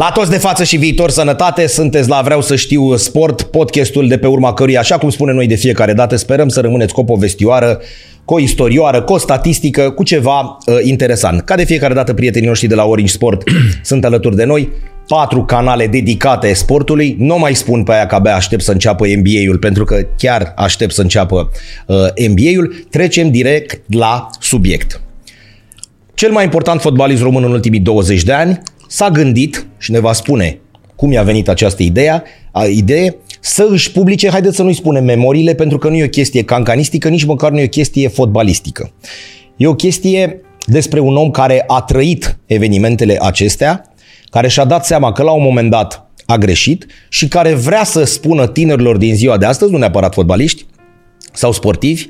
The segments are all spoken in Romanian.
La toți de față și viitor sănătate, sunteți la Vreau să știu sport, podcastul de pe urma căruia, așa cum spune noi de fiecare dată, sperăm să rămâneți cu o povestioară, cu o istorioară, cu o statistică, cu ceva uh, interesant. Ca de fiecare dată, prietenii noștri de la Orange Sport sunt alături de noi, patru canale dedicate sportului. Nu mai spun pe aia că abia aștept să înceapă NBA-ul, pentru că chiar aștept să înceapă uh, NBA-ul. Trecem direct la subiect. Cel mai important fotbalist român în ultimii 20 de ani s-a gândit și ne va spune cum i-a venit această idee, a, idee să își publice, haideți să nu-i spunem memoriile, pentru că nu e o chestie cancanistică, nici măcar nu e o chestie fotbalistică. E o chestie despre un om care a trăit evenimentele acestea, care și-a dat seama că la un moment dat a greșit și care vrea să spună tinerilor din ziua de astăzi, nu neapărat fotbaliști sau sportivi,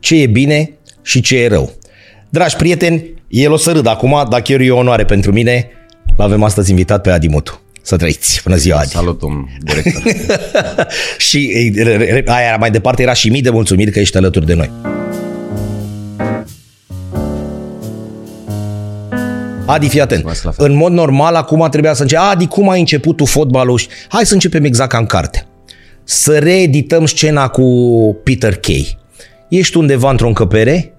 ce e bine și ce e rău. Dragi prieteni, el o să râd acum, dar chiar e o onoare pentru mine. L-avem astăzi invitat pe Adi Mutu. Să trăiți. Bună ziua, Adi. Salut, domn director. și aia mai departe era și mii de mulțumiri că ești alături de noi. Adi, fii atent. În mod normal, acum trebuia să încep. Adi, cum ai început tu fotbalul? Hai să începem exact ca în carte. Să reedităm scena cu Peter Kay. Ești undeva într-o încăpere,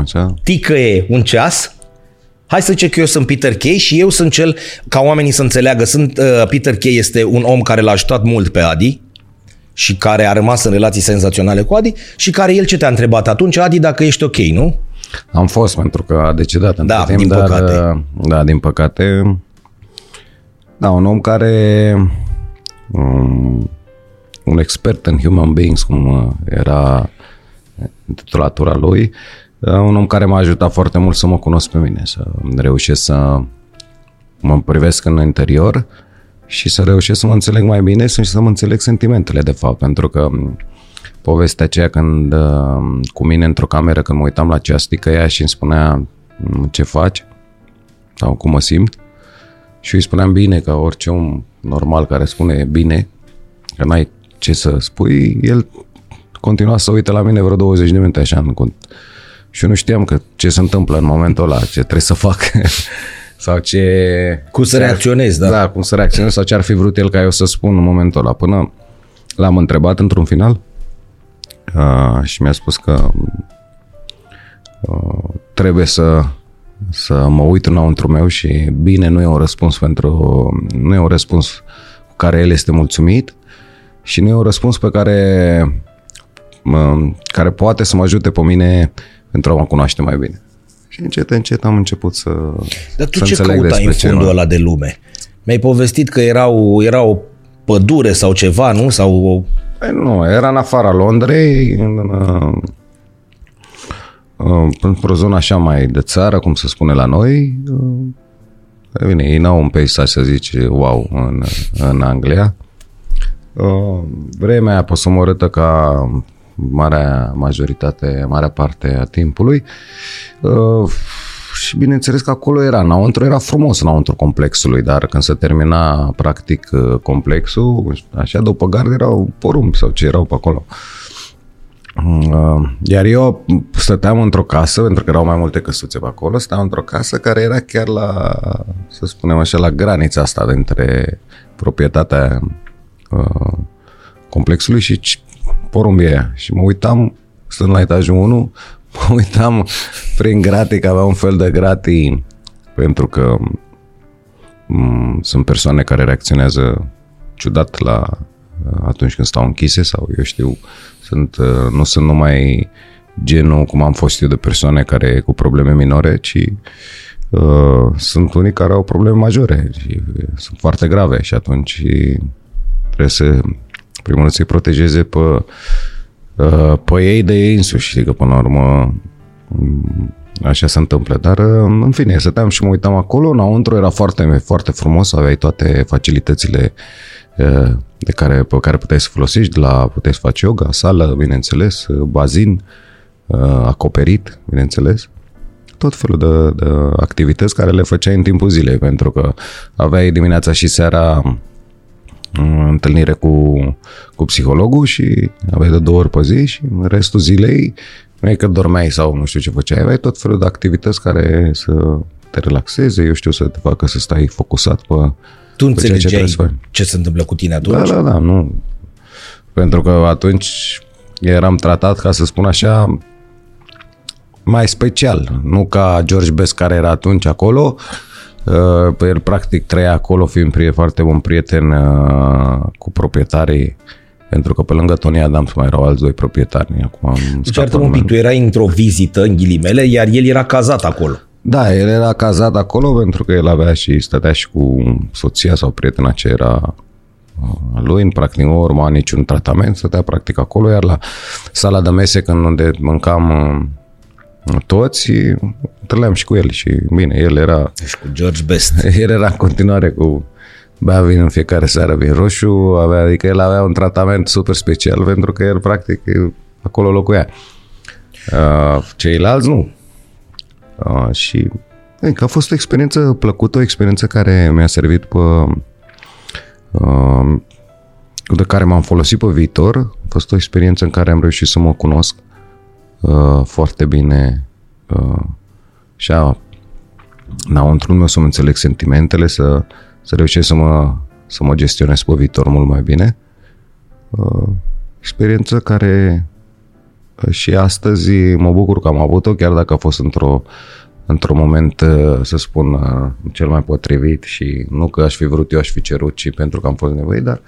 Așa. ticăie un ceas, Hai să zicem că eu sunt Peter Kay și eu sunt cel, ca oamenii să înțeleagă, sunt, uh, Peter Kay este un om care l-a ajutat mult pe Adi și care a rămas în relații senzaționale cu Adi și care el ce te-a întrebat atunci, Adi, dacă ești ok, nu? Am fost pentru că a decedat între Da, timp, din dar, păcate. uh, Da, din păcate. Da, un om care um, un expert în human beings, cum uh, era titulatura lui, uh, un om care m-a ajutat foarte mult să mă cunosc pe mine, să reușesc să mă privesc în interior și să reușesc să mă înțeleg mai bine și să mă înțeleg sentimentele, de fapt, pentru că um, povestea aceea când uh, cu mine într-o cameră, când mă uitam la ceas, ea și îmi spunea "Mm, ce faci sau cum mă simt și îi spuneam bine, ca orice om normal care spune bine, că n-ai ce să spui, el continua să uite la mine vreo 20 de minute așa în cont. Și eu nu știam că ce se întâmplă în momentul ăla, ce trebuie să fac sau ce... Cum să reacționezi, da. Da, cum să reacționez sau ce ar fi vrut el ca eu să spun în momentul ăla. Până l-am întrebat într-un final uh, și mi-a spus că uh, trebuie să să mă uit înăuntru meu și bine nu e un răspuns pentru nu e un răspuns cu care el este mulțumit și nu e un răspuns pe care mă, care poate să mă ajute pe mine pentru a mă cunoaște mai bine. Și încet, încet am început să Dar tu să ce înțeleg căutai în despre fundul ce ăla de lume? Mi-ai povestit că erau, era o pădure sau ceva, nu? Sau o... Păi nu, era în afara Londrei, în, uh, uh, într-o zonă așa mai de țară, cum se spune la noi. Uh, bine, ei n-au un peisaj să zici wow în, în Anglia. Uh, vremea aia posomorâtă ca marea majoritate, marea parte a timpului. Uh, și bineînțeles că acolo era, înăuntru era frumos înăuntru complexului, dar când se termina practic uh, complexul, așa după gard erau porumbi sau ce erau pe acolo. Uh, Iar eu stăteam într-o casă, pentru că erau mai multe căsuțe pe acolo, stăteam într-o casă care era chiar la, să spunem așa, la granița asta dintre proprietatea uh, complexului și ci- porumbii aia. Și mă uitam, stând la etajul 1, mă uitam prin gratii, că avea un fel de gratii, pentru că m- sunt persoane care reacționează ciudat la atunci când stau închise sau eu știu, sunt, uh, nu sunt numai genul cum am fost eu de persoane care cu probleme minore, ci uh, sunt unii care au probleme majore și uh, sunt foarte grave și atunci trebuie să primul rând să-i protejeze pe, uh, pe ei de ei însuși, știi că până la urmă mm, așa se întâmplă. Dar, uh, în fine, stăteam și mă uitam acolo, înăuntru era foarte, foarte frumos, aveai toate facilitățile uh, de care, pe care puteai să folosești, de la puteai să faci yoga, sală, bineînțeles, uh, bazin, uh, acoperit, bineînțeles tot felul de, de activități care le făceai în timpul zilei, pentru că aveai dimineața și seara uh, întâlnire cu, cu psihologul și aveai de două ori pe zi și în restul zilei nu e că dormeai sau nu știu ce făceai, aveai tot felul de activități care să te relaxeze, eu știu să te facă să stai focusat pe, Tu pe ceea ce înțelegeai trebuie să faci. ce se întâmplă cu tine Da, atunci? da, da, nu. Pentru că atunci eram tratat, ca să spun așa, mai special. Nu ca George Best care era atunci acolo. Uh, El practic trăia acolo fiind prie, foarte bun prieten uh, cu proprietarii pentru că pe lângă Tony Adams mai erau alți doi proprietari. Acum am Deci scapă iartă un pic, numele. tu erai într-o vizită, în ghilimele, iar el era cazat acolo. Da, el era cazat acolo pentru că el avea și stătea și cu soția sau prietena ce era uh, a lui, în practic nu urma niciun tratament, stătea practic acolo, iar la sala de mese când unde mâncam uh, toți, întâlneam și cu el și bine, el era, Deci cu George Best. el era în continuare cu bea vin în fiecare seară vin roșu, avea, adică el avea un tratament super special pentru că el practic acolo locuia. Uh, ceilalți nu. Uh, și e, că a fost o experiență plăcută, o experiență care mi-a servit pe, uh, de care m-am folosit pe viitor. A fost o experiență în care am reușit să mă cunosc uh, foarte bine uh, și a, înăuntru meu să-mi înțeleg sentimentele, să, să reușesc să mă, să mă gestionez pe viitor mult mai bine. Uh, experiență care uh, și astăzi mă bucur că am avut-o, chiar dacă a fost într-o într-un moment, uh, să spun, uh, cel mai potrivit și nu că aș fi vrut eu, aș fi cerut, ci pentru că am fost nevoit, dar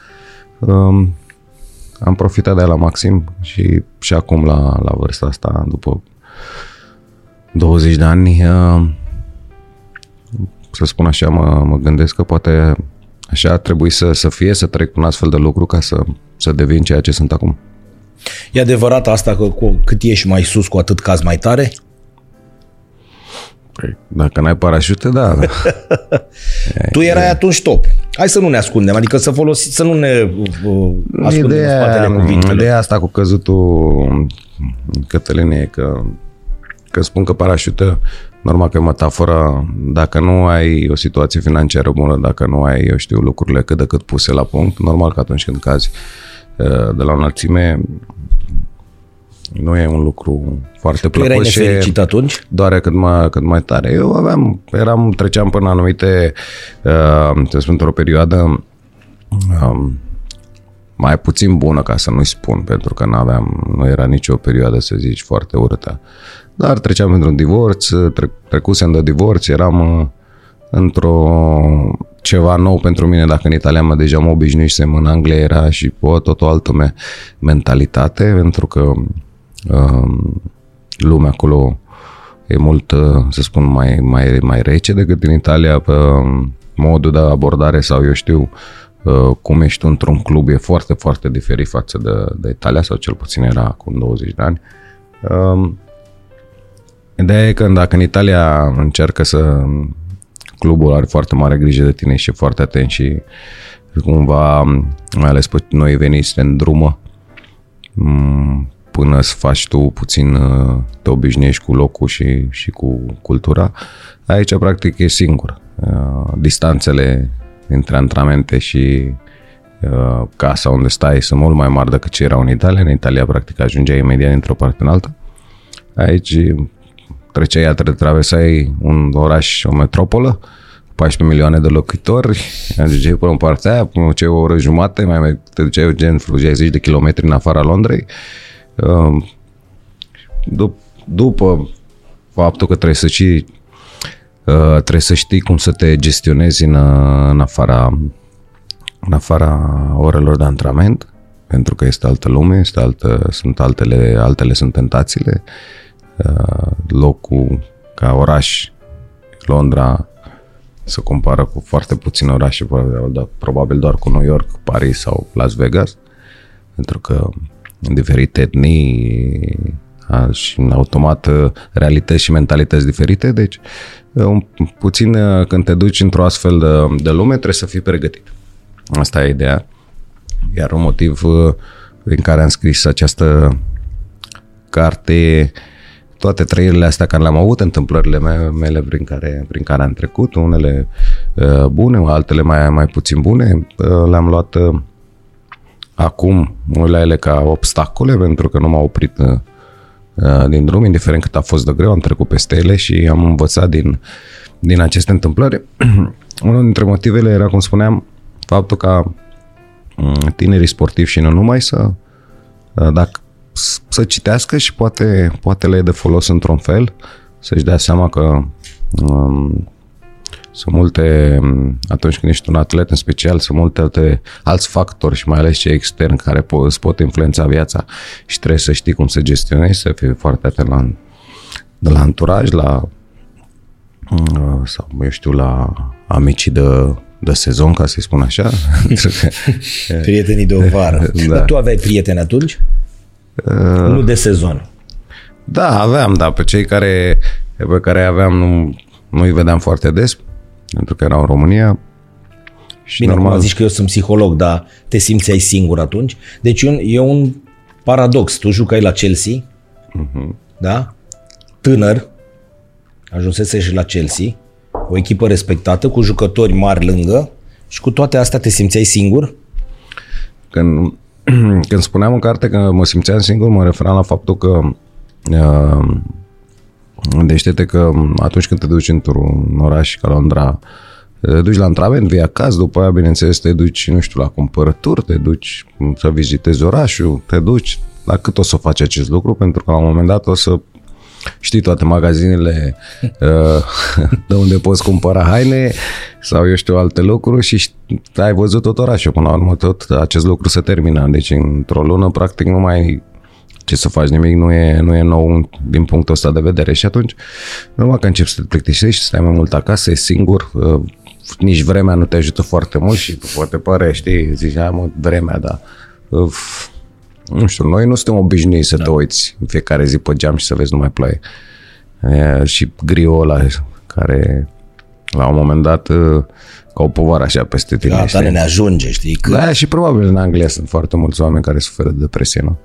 um, am profitat de ea la maxim și, și acum la, la vârsta asta, după 20 de ani, uh, să spun așa, mă, mă gândesc că poate așa ar trebui să, să fie, să trec un astfel de lucru ca să, să devin ceea ce sunt acum. E adevărat asta că cu cât ești mai sus, cu atât caz mai tare? Păi, dacă n-ai parașute, da. da. Tu erai atunci top. Hai să nu ne ascundem, adică să folosi, să nu ne uh, ascundem în spatele cuvintelor. ideea asta cu căzutul Cătălin e că, că spun că parașută, normal că e metaforă, dacă nu ai o situație financiară bună, dacă nu ai, eu știu, lucrurile cât de cât puse la punct, normal că atunci când cazi uh, de la o înălțime, nu e un lucru foarte Tu erai plăcut și nefericit atunci? doare cât mai, cât mai tare. Eu aveam, eram, treceam până anumite, uh, să spun, într-o perioadă um, mai puțin bună, ca să nu-i spun, pentru că nu aveam, nu era nicio perioadă, să zici, foarte urâtă. Dar treceam într-un divorț, tre- trecusem de divorț, eram uh, într-o ceva nou pentru mine, dacă în Italia mă deja mă obișnuisem, în Anglia era și o tot o altă me- mentalitate, pentru că um, lumea acolo e mult, uh, să spun, mai, mai, mai rece decât în Italia pe um, modul de abordare sau eu știu uh, cum ești tu într-un club e foarte, foarte diferit față de, de Italia sau cel puțin era acum 20 de ani. Um, Ideea e că dacă în Italia încearcă să clubul are foarte mare grijă de tine și e foarte atent și cumva, mai ales pe noi veniți în drumă, m, până să faci tu puțin, uh, te obișnuiești cu locul și, și cu cultura, aici practic e singur. Uh, Distanțele între antrenamente și uh, casa unde stai sunt mult mai mari decât ce erau în Italia. În Italia practic ajungeai imediat dintr-o parte în alta. Aici treceai, tre- traversai un oraș, o metropolă, 14 milioane de locuitori, ajungeai până în partea aia, până ce o oră jumate, mai, mai te duceai gen vreo 60 de kilometri în afara Londrei. Uh, dup- după faptul că trebuie să știi uh, trebuie să știi cum să te gestionezi în, uh, în afara în afara orelor de antrenament, pentru că este altă lume, este altă, sunt altele, altele sunt tentațiile. Uh, Locul ca oraș, Londra, se compară cu foarte puține orașe, probabil- probabil doar cu New York, Paris sau Las Vegas, pentru că în diferite etnii a, și în automat uh, realități și mentalități diferite, deci uh, un, puțin uh, când te duci într-o astfel de, de lume trebuie să fii pregătit. Asta e ideea. Iar un motiv uh, prin care am scris această carte toate trăirile astea care le-am avut, întâmplările mele, mele prin, care, prin care am trecut, unele uh, bune, altele mai, mai puțin bune, uh, le-am luat uh, acum la ele ca obstacole, pentru că nu m-au oprit uh, uh, din drum, indiferent cât a fost de greu, am trecut peste ele și am învățat din, din aceste întâmplări, unul dintre motivele era, cum spuneam, faptul ca mm, tinerii sportivi și nu numai să, dacă, să citească și poate, poate le e de folos într-un fel, să-și dea seama că um, sunt multe, atunci când ești un atlet în special, sunt multe alte, alți factori și mai ales cei externi care po- îți pot influența viața și trebuie să știi cum să gestionezi, să fii foarte atent la, de la anturaj, la uh, sau eu știu, la amicii de, de sezon, ca să-i spun așa. Prietenii de o vară. da. Dar tu aveai prieteni atunci? Uh, nu de sezon. Da, aveam, da. Pe cei care, pe care aveam nu, nu-i vedeam foarte des, pentru că erau în România. Și Bine, normal... acum zici că eu sunt psiholog, dar te simțeai singur atunci? Deci e un paradox. Tu jucai la Chelsea, uh-huh. da? Tânăr, ajunsese și la Chelsea, o echipă respectată, cu jucători mari lângă și cu toate astea te simțeai singur? Când, când spuneam în carte că mă simțeam singur, mă referam la faptul că uh, deci că atunci când te duci într-un oraș ca Londra, te duci la antrenament, vii acasă, după aia, bineînțeles, te duci, nu știu, la cumpărături, te duci să vizitezi orașul, te duci, la cât o să faci acest lucru, pentru că la un moment dat o să știi toate magazinele uh, de unde poți cumpăra haine sau eu știu alte lucruri și ai văzut tot orașul până la urmă tot acest lucru se termină. Deci într-o lună practic nu mai ce să faci, nimic nu e, nu e nou din punctul ăsta de vedere. Și atunci, normal că începi să te plictisești, să stai mai mult acasă, e singur, uh, nici vremea nu te ajută foarte mult și poate pare, știi, zici, hai mă, vremea, da. Uf, nu știu, noi nu suntem obișnuiți să da. te uiți în fiecare zi pe geam și să vezi numai ploaie. E, și griul ăla care la un moment dat uh, ca o povară așa peste tine. Da, ne ajunge, știi? Că... Da, și probabil în Anglia sunt foarte mulți oameni care suferă de depresie, nu?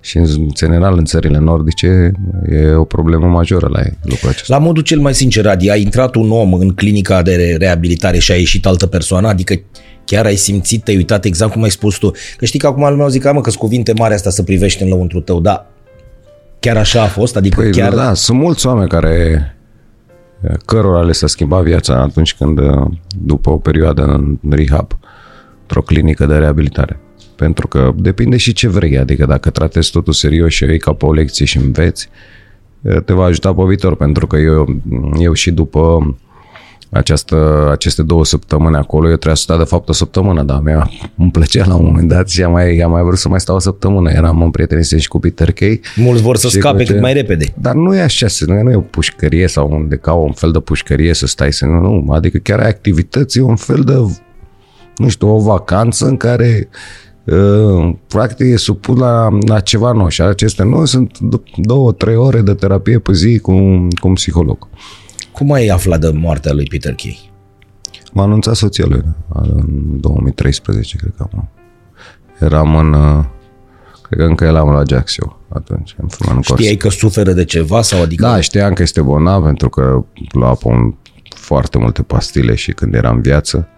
Și în general în țările nordice e o problemă majoră la lucrul acesta. La modul cel mai sincer, Adi, a intrat un om în clinica de reabilitare și a ieșit altă persoană? Adică chiar ai simțit, te-ai uitat exact cum ai spus tu? Că știi că acum lumea zic, mă, că cuvinte mari asta să privești în lăuntru tău, da, chiar așa a fost? Adică păi, chiar... Da, sunt mulți oameni care cărora le s-a schimbat viața atunci când, după o perioadă în rehab, într-o clinică de reabilitare. Pentru că depinde și ce vrei, adică dacă tratezi totul serios și o iei ca pe o lecție și înveți, te va ajuta pe viitor, pentru că eu, eu și după această, aceste două săptămâni acolo, eu trebuia să stau de fapt o săptămână, dar mea îmi plăcea la un moment dat și am mai, am mai vrut să mai stau o săptămână. Eram în prietenise și cu Peter Kay. Mulți vor să scape cât mai repede. Dar nu e așa, nu e, nu e o pușcărie sau un, de ca un fel de pușcărie să stai să nu, nu, adică chiar ai activități, e un fel de, nu știu, o vacanță în care Uh, practic e supus la, la ceva nou și acestea noi sunt două, trei ore de terapie pe zi cu, cu un psiholog. Cum ai aflat de moartea lui Peter Kay? M-a anunțat soția lui în 2013, cred că am. Eram în... Uh, cred că încă eram la Jacksio atunci. Am în Știai că suferă de ceva? sau adică? Da, știam că este bolnav pentru că lua foarte multe pastile și când era în viață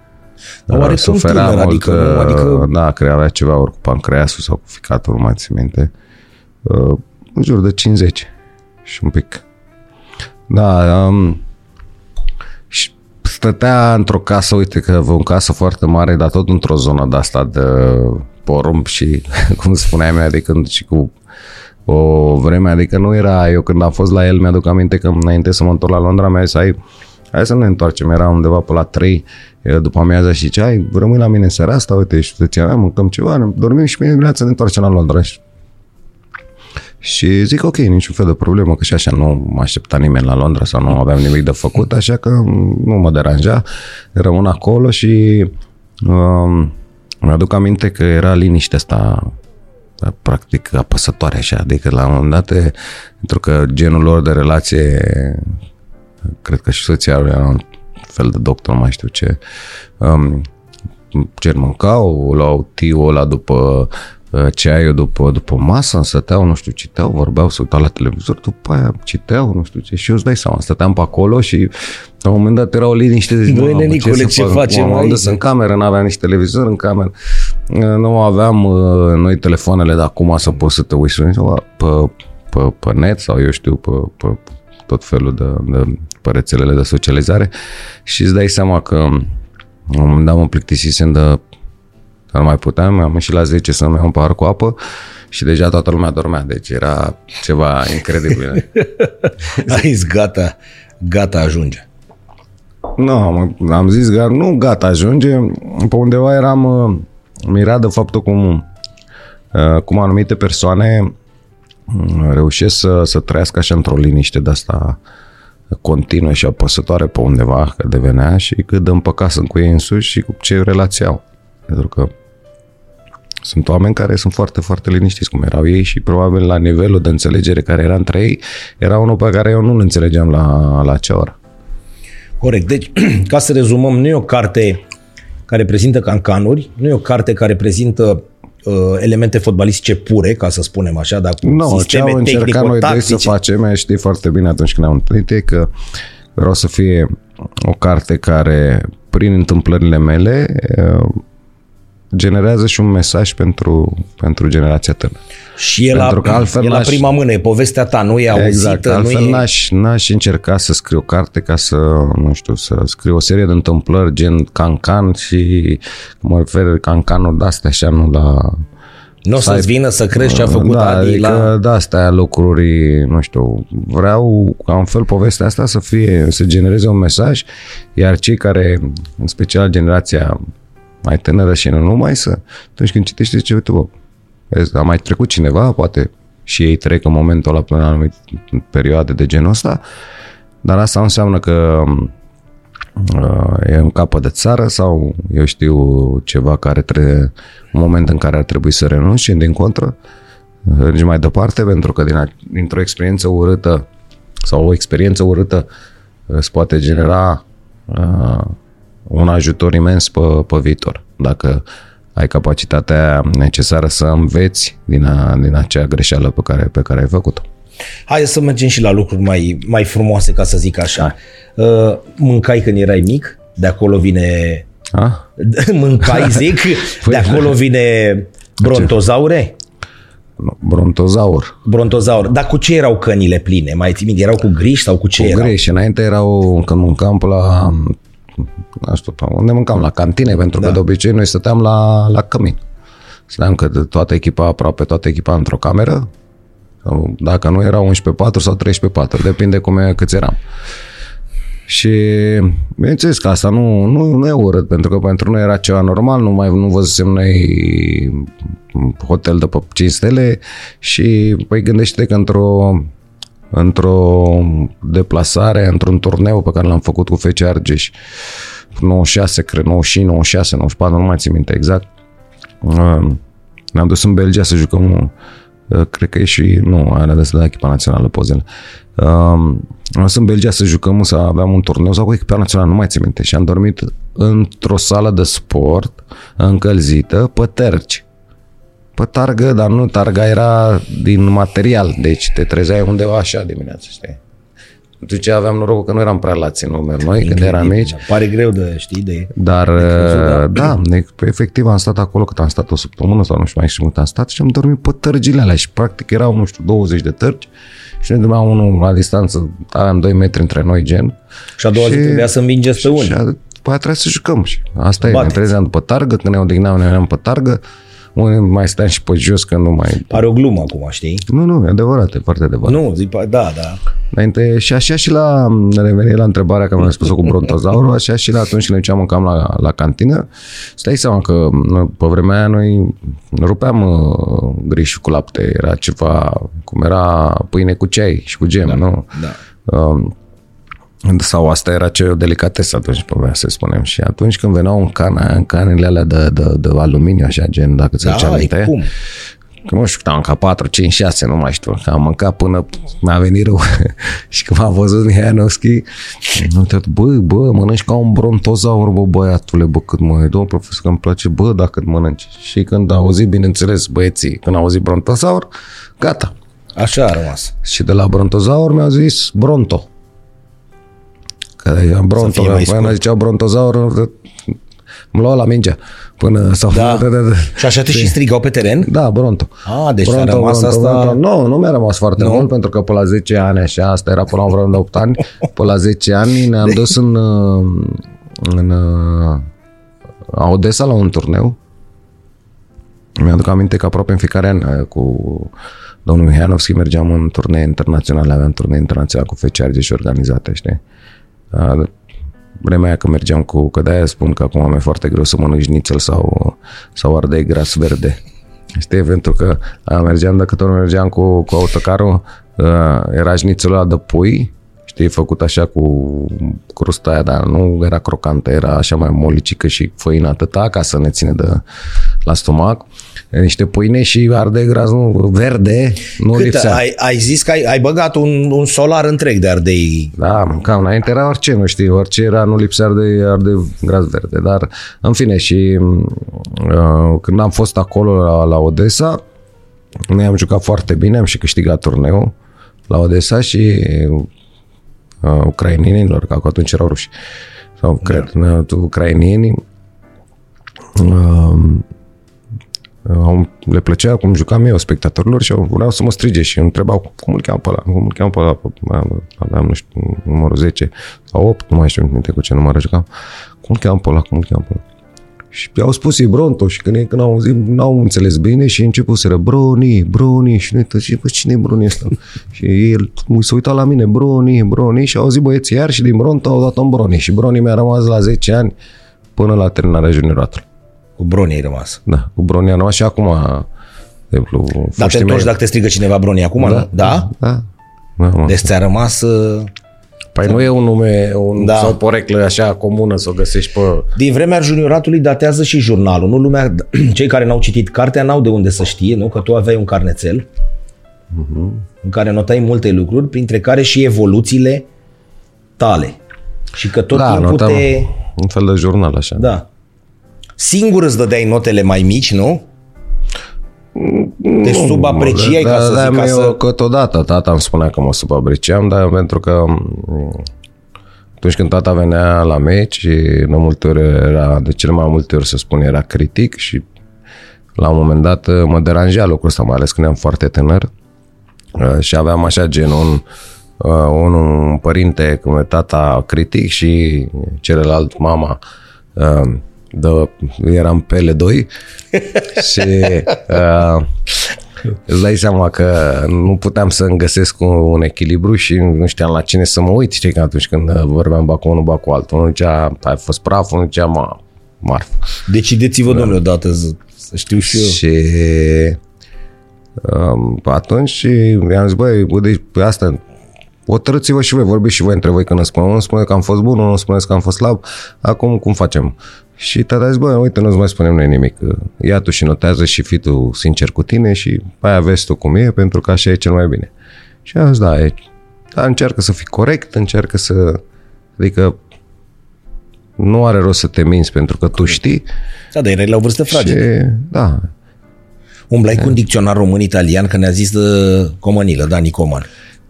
Oare suferea tânăr, mult, adică, adică... da, că avea ceva ori cu pancreasul sau cu ficatul, nu mai țin minte. Uh, în jur de 50 și un pic. Da, um, și stătea într-o casă, uite că o casă foarte mare, dar tot într-o zonă de asta de porumb și, cum spuneai mea, adică și cu o vreme, adică nu era, eu când am fost la el, mi-aduc aminte că înainte să mă întorc la Londra, mi-a zis, ai, hai să ne întoarcem, era undeva pe la 3 după amiaza și ce ai, rămâi la mine în seara asta, uite, și soția mea, mâncăm ceva, dormim și mine dimineața ne întoarcem la Londra. Și zic, ok, niciun fel de problemă, că și așa nu mă aștepta nimeni la Londra sau nu aveam nimic de făcut, așa că nu mă deranja, rămân acolo și um, mi-aduc aminte că era liniște asta practic apăsătoare așa, adică la un moment dat, pentru că genul lor de relație, cred că și soția era fel de doctor, mai știu ce. Um, cer mâncau, luau tiu ăla după uh, ceaiul după, după masă, stăteau, nu știu, citeau, vorbeau, se uitau la televizor, după aia citeau, nu știu ce, și eu îți dai seama, stăteam pe acolo și la un moment dat era o liniște, zic, Băi, nenicule, ce, ce facem Am dus în cameră, nu aveam nici televizor în cameră, uh, nu aveam uh, noi telefoanele de acum să poți să te uiți pe, pe, pe net sau eu știu, pe, pe tot felul de, de pe rețelele de socializare și îți dai seama că la un moment dat mă plictisisem de nu mai puteam, am ieșit la 10 să-mi iau un pahar cu apă și deja toată lumea dormea, deci era ceva incredibil. Ai zis gata, gata ajunge. Nu, am, am zis gata, nu gata ajunge, pe undeva eram uh, mirat de faptul cum, uh, cum anumite persoane uh, reușesc să, să trăiască așa într-o liniște de asta continuă și apăsătoare pe undeva, că devenea și cât de împăcat sunt cu ei însuși și cu ce relație au. Pentru că sunt oameni care sunt foarte, foarte liniștiți cum erau ei și probabil la nivelul de înțelegere care era între ei, era unul pe care eu nu-l înțelegeam la, la acea oră. Corect. Deci, ca să rezumăm, nu e o carte care prezintă cancanuri, nu e o carte care prezintă uh, elemente fotbalistice pure, ca să spunem așa, dar cu Nu, ce sisteme au încercat noi doi să tehnico-tactice. facem, știi foarte bine atunci când ne-am întâlnit, e că vreau să fie o carte care, prin întâmplările mele, uh, generează și un mesaj pentru, pentru generația tânără. Și e la, Pentru că altfel e la n-aș- prima mână, e povestea ta, nu e auzită, Exact, nu altfel e... n-aș, n-aș încerca să scriu o carte ca să, nu știu, să scriu o serie de întâmplări gen cancan și mă refer cancanul de astea așa, nu la... Nu o să-ți vină să crezi ce a făcut da, Adi adică, la... da, astea lucruri, nu știu, vreau ca în fel povestea asta să fie, să genereze un mesaj, iar cei care, în special generația mai tânără și nu numai, să, atunci când citește, zice, uite, bă, vezi, a mai trecut cineva, poate și ei trec în momentul ăla până la anumite perioade de genul ăsta, dar asta nu înseamnă că uh, e în capăt de țară sau eu știu ceva care trebuie, un moment în care ar trebui să renunți și din contră mergi mai departe pentru că din a, dintr-o experiență urâtă sau o experiență urâtă îți poate genera uh, un ajutor imens pe, pe viitor. Dacă ai capacitatea necesară să înveți din, a, din acea greșeală pe care, pe care ai făcut-o. Hai să mergem și la lucruri mai, mai frumoase, ca să zic așa. Uh, mâncai când erai mic, de acolo vine... Ah? mâncai, zic, de acolo vine brontozaure? Nu, Brontozaur. Brontozaur. Dar cu ce erau cănile pline? Mai ții minte? Erau cu griși sau cu ce Cu erau? greși. Înainte erau, când mâncam pe la nu știu, pe unde mâncam, la cantine, pentru da. că de obicei noi stăteam la, la cămin. Stăteam că de toată echipa, aproape toată echipa într-o cameră, sau dacă nu era 11 4 sau 13 4, depinde cum e, câți eram. Și bineînțeles că asta nu, nu, nu e urât, pentru că pentru noi era ceva normal, nu mai nu văzusem noi hotel de pe 5 stele și păi gândește că într-o într-o deplasare, într-un turneu pe care l-am făcut cu FC Argeș, 96, cred, 95, 96, 94, nu mai țin minte exact. Uh, Ne-am dus în Belgia să jucăm, uh, cred că e și, nu, are de la echipa națională pozele. Uh, Am dus în Belgia să jucăm, să aveam un turneu sau cu echipa națională, nu mai țin minte. Și am dormit într-o sală de sport încălzită pe terci pe targă, dar nu, targa era din material, deci te trezeai undeva așa dimineața, știi? Deci aveam noroc că nu eram prea lați în număr noi când eram mici, Pare greu de, știi, de... dar da, da ne- efectiv am stat acolo cât am stat o săptămână sau nu știu mai știu cât am stat și am dormit pe tărgile alea și practic erau, nu știu, 20 de tărgi și ne dormeam unul la distanță, aveam 2 metri între noi gen. Și a doua zi trebuia să învingeți pe unii. Și a, după aia trebuia să jucăm și asta e, ne Bateți. trezeam după targă, când ne odihneam, ne veneam pe targă, unii mai steam și pe jos că nu mai... Pare o glumă acum, știi? Nu, nu, e adevărat, e foarte adevărat. Nu, zic, da, da. Înainte, și așa și la, reveni la întrebarea care mi-a spus-o cu brontozaurul, așa și la atunci când ne duceam mâncam la, la cantină, stai seama că pe vremea aia noi rupeam uh, grișul cu lapte, era ceva, cum era pâine cu ceai și cu gem, da, nu? da. Um, sau asta era ce o delicatesă atunci pe vremea, să spunem. Și atunci când veneau în cana, în canele alea de, de, de aluminiu, așa, gen, dacă ți-l Da, aminte, e cum? Că nu știu, cât am ca 4, 5, 6, nu mai știu. Că am mâncat până mi-a venit rău. și când m-a văzut Mihailovski, nu uitat, bă, bă, mănânci ca un brontozaur, bă, băiatule, bă, cât mă, domnul profesor, că îmi place, bă, dacă îți mănânci. Și când a auzit, bineînțeles, băieții, când au auzit brontozaur, gata. Așa a rămas. Și de la brontozaur mi-au zis bronto. Că era bronto, fie mai că până scurt. ziceau brontozaur, Îmi luau la mingea până sau... Da. Și așa te și strigau pe teren? Da, Bronto. Ah, deci Bronto, a rămas Bronto, asta... Bronto. Nu, nu mi-a rămas foarte Nu? mult, pentru că pe la 10 ani, așa, asta era până la vreo 8 ani, pe la 10 ani ne-am dus în, uh, în uh, Odessa la un turneu. Mi-aduc aminte că aproape în fiecare an uh, cu domnul Mihanovski mergeam în turnee internaționale, aveam turnee internaționale cu feciari și organizate, știi? Uh, vremea aia când mergeam cu, că de-aia spun că acum mi-e foarte greu să mănânci nițel sau, sau ardei gras verde. Știi, pentru că a, mergeam, de câte ori mergeam cu, cu autocarul, a, era șnițelul ăla de pui, știi, făcut așa cu crusta aia, dar nu era crocantă, era așa mai molicică și făină atâta ca să ne ține de la stomac. Niște pâine și ardei gras nu, verde, nu Cât, lipsea. ai, ai zis că ai, ai băgat un, un solar întreg de ardei. Da, mâncam. Înainte era orice, nu știi, orice era, nu lipsea de, de gras verde. Dar, în fine, și uh, când am fost acolo la, la Odessa, noi am jucat foarte bine, am și câștigat turneul la Odessa și uh, ucrainienilor, că atunci erau ruși, sau cred, da. ucrainienii, uh, au, le plăcea cum jucam eu spectatorilor și au vreau să mă strige și întrebau cum îl cheamă pe ăla, cum îl cheamă pe ăla, aveam, nu știu, numărul 10 sau 8, nu mai știu minte cu ce număr jucam, cum îl cheamă pe ăla, cum îl cheamă pe ăla. Și au spus e Bronto și când, ei, când au auzit, n-au înțeles bine și începuseră Broni, Broni și noi tăci, bă, cine e Broni ăsta? și el se uita la mine, Broni, Broni și au zis băieții iar și din Bronto au dat un Broni și Broni mi-a rămas la 10 ani până la terminarea junioratului. Cu Broni ai rămas. Da, cu Broni a rămas și acum, de exemplu, Dar te foștii întorci mei- dacă te strigă cineva Broni acum, nu? Da? Da. da mă. Deci ți-a rămas... uh, Păi nu e un nume un, Da. da. sau poreclă așa comună să o găsești pe... Din vremea junioratului datează și jurnalul. Nu lumea, cei care n-au citit cartea n-au de unde să știe, nu? Că tu aveai un carnețel în care notai multe lucruri, printre care și evoluțiile tale. Și că tot da, timpul notam te... un fel de jurnal așa. Da. Singur îți dădeai notele mai mici, nu? Te subapreciai, ca să da, zic, ca eu să... câteodată tata îmi spunea că mă subapreciam, dar pentru că m, atunci când tata venea la meci, de multe ori era, de cele mai multe ori să spun, era critic și la un moment dat mă deranja lucrul ăsta, mai ales când eram foarte tânăr Uh, și aveam așa gen un, uh, un, un părinte cum e tata critic și celălalt mama uh, de, eram pe ele doi și uh, îți dai seama că nu puteam să-mi găsesc un, un echilibru și nu știam la cine să mă uit, știi, că atunci când uh, vorbeam ba cu unul, ba cu altul. Unul zicea, ai fost praf, unul zicea, ma, marfă. Decideți-vă, da. domnule, odată să, să știu și eu. Și um, atunci i-am zis, băi, bă, deci pe asta hotărâți-vă și voi, vorbiți și voi între voi când îmi spune. Unul spune că am fost bun, unul spune că am fost slab, acum cum facem? Și tata a zis, bă, uite, nu-ți mai spunem noi nimic. Ia tu și notează și fii tu sincer cu tine și aia vezi tu cum e, pentru că așa e cel mai bine. Și am zis, da, e, dar încearcă să fii corect, încearcă să... Adică nu are rost să te minți pentru că tu știi Da, dar erai la o vârstă fragedă. și, da, Umblai cu un dicționar român-italian, că ne-a zis de Comănilă, da, Nicoman.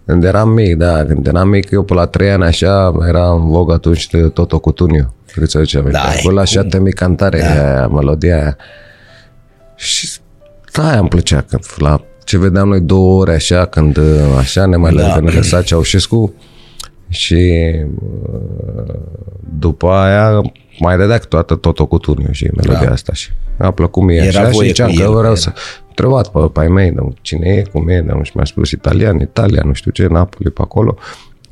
Când eram mic, da, când eram mic, eu pe la trei ani așa, era în vogă atunci de Toto Cutuniu. Cred să aduce aminte. Da, e Acolo așa te mic cantare, da. aia, melodia aia. Și da, aia îmi plăcea, că la ce vedeam noi două ore așa, când așa ne mai Da. da. ne lăsa Ceaușescu și uh, după aia mai dădea toată Toto Cutuniu și melodia Da. asta și a plăcut mie Era așa și voie ziceam cu că el, vreau era. să întrebat pe, pe ai mei, de cine e, cum e, de și mi-a spus italian, Italia, nu știu ce, Napoli pe acolo.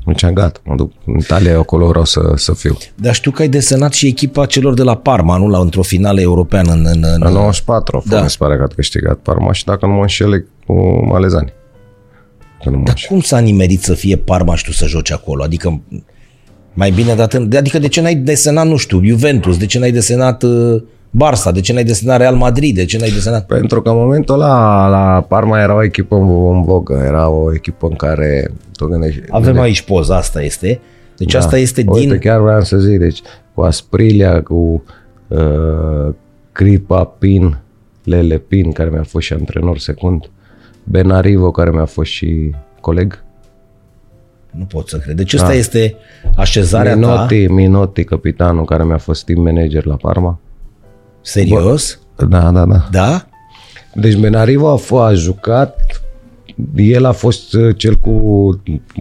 Ziceam, gata, mă duc în Italia, eu acolo vreau să, să fiu. Dar știu că ai desenat și echipa celor de la Parma, nu? La într-o finală europeană în... în, în La 94 a fost, Da. da. mi se pare că a câștigat Parma și dacă nu mă înșele cu Malezani. Că nu mă Dar înșel. cum s-a nimerit să fie Parma și tu să joci acolo? Adică mai bine dat în... Adică de ce n-ai desenat, nu știu, Juventus? De ce n-ai desenat uh, Barça? De ce n-ai desenat Real Madrid? De ce n-ai desenat... Pentru că în momentul ăla la Parma era o echipă în, în vogă, era o echipă în care tu gândești, Avem aici poza, asta este. Deci asta este Da. Uite, din... chiar vreau să zic, deci cu Asprilia, cu uh, Cripa Pin, Lele Pin, care mi-a fost și antrenor secund, Benarivo, care mi-a fost și coleg, Nu pot să cred. Deci asta este așezarea ta. Minotti, Minotti, capitanul care mi-a fost team manager la Parma. Serios? Da, da, da. Da? Deci Benarivo a, f- a jucat, el a fost uh, cel cu,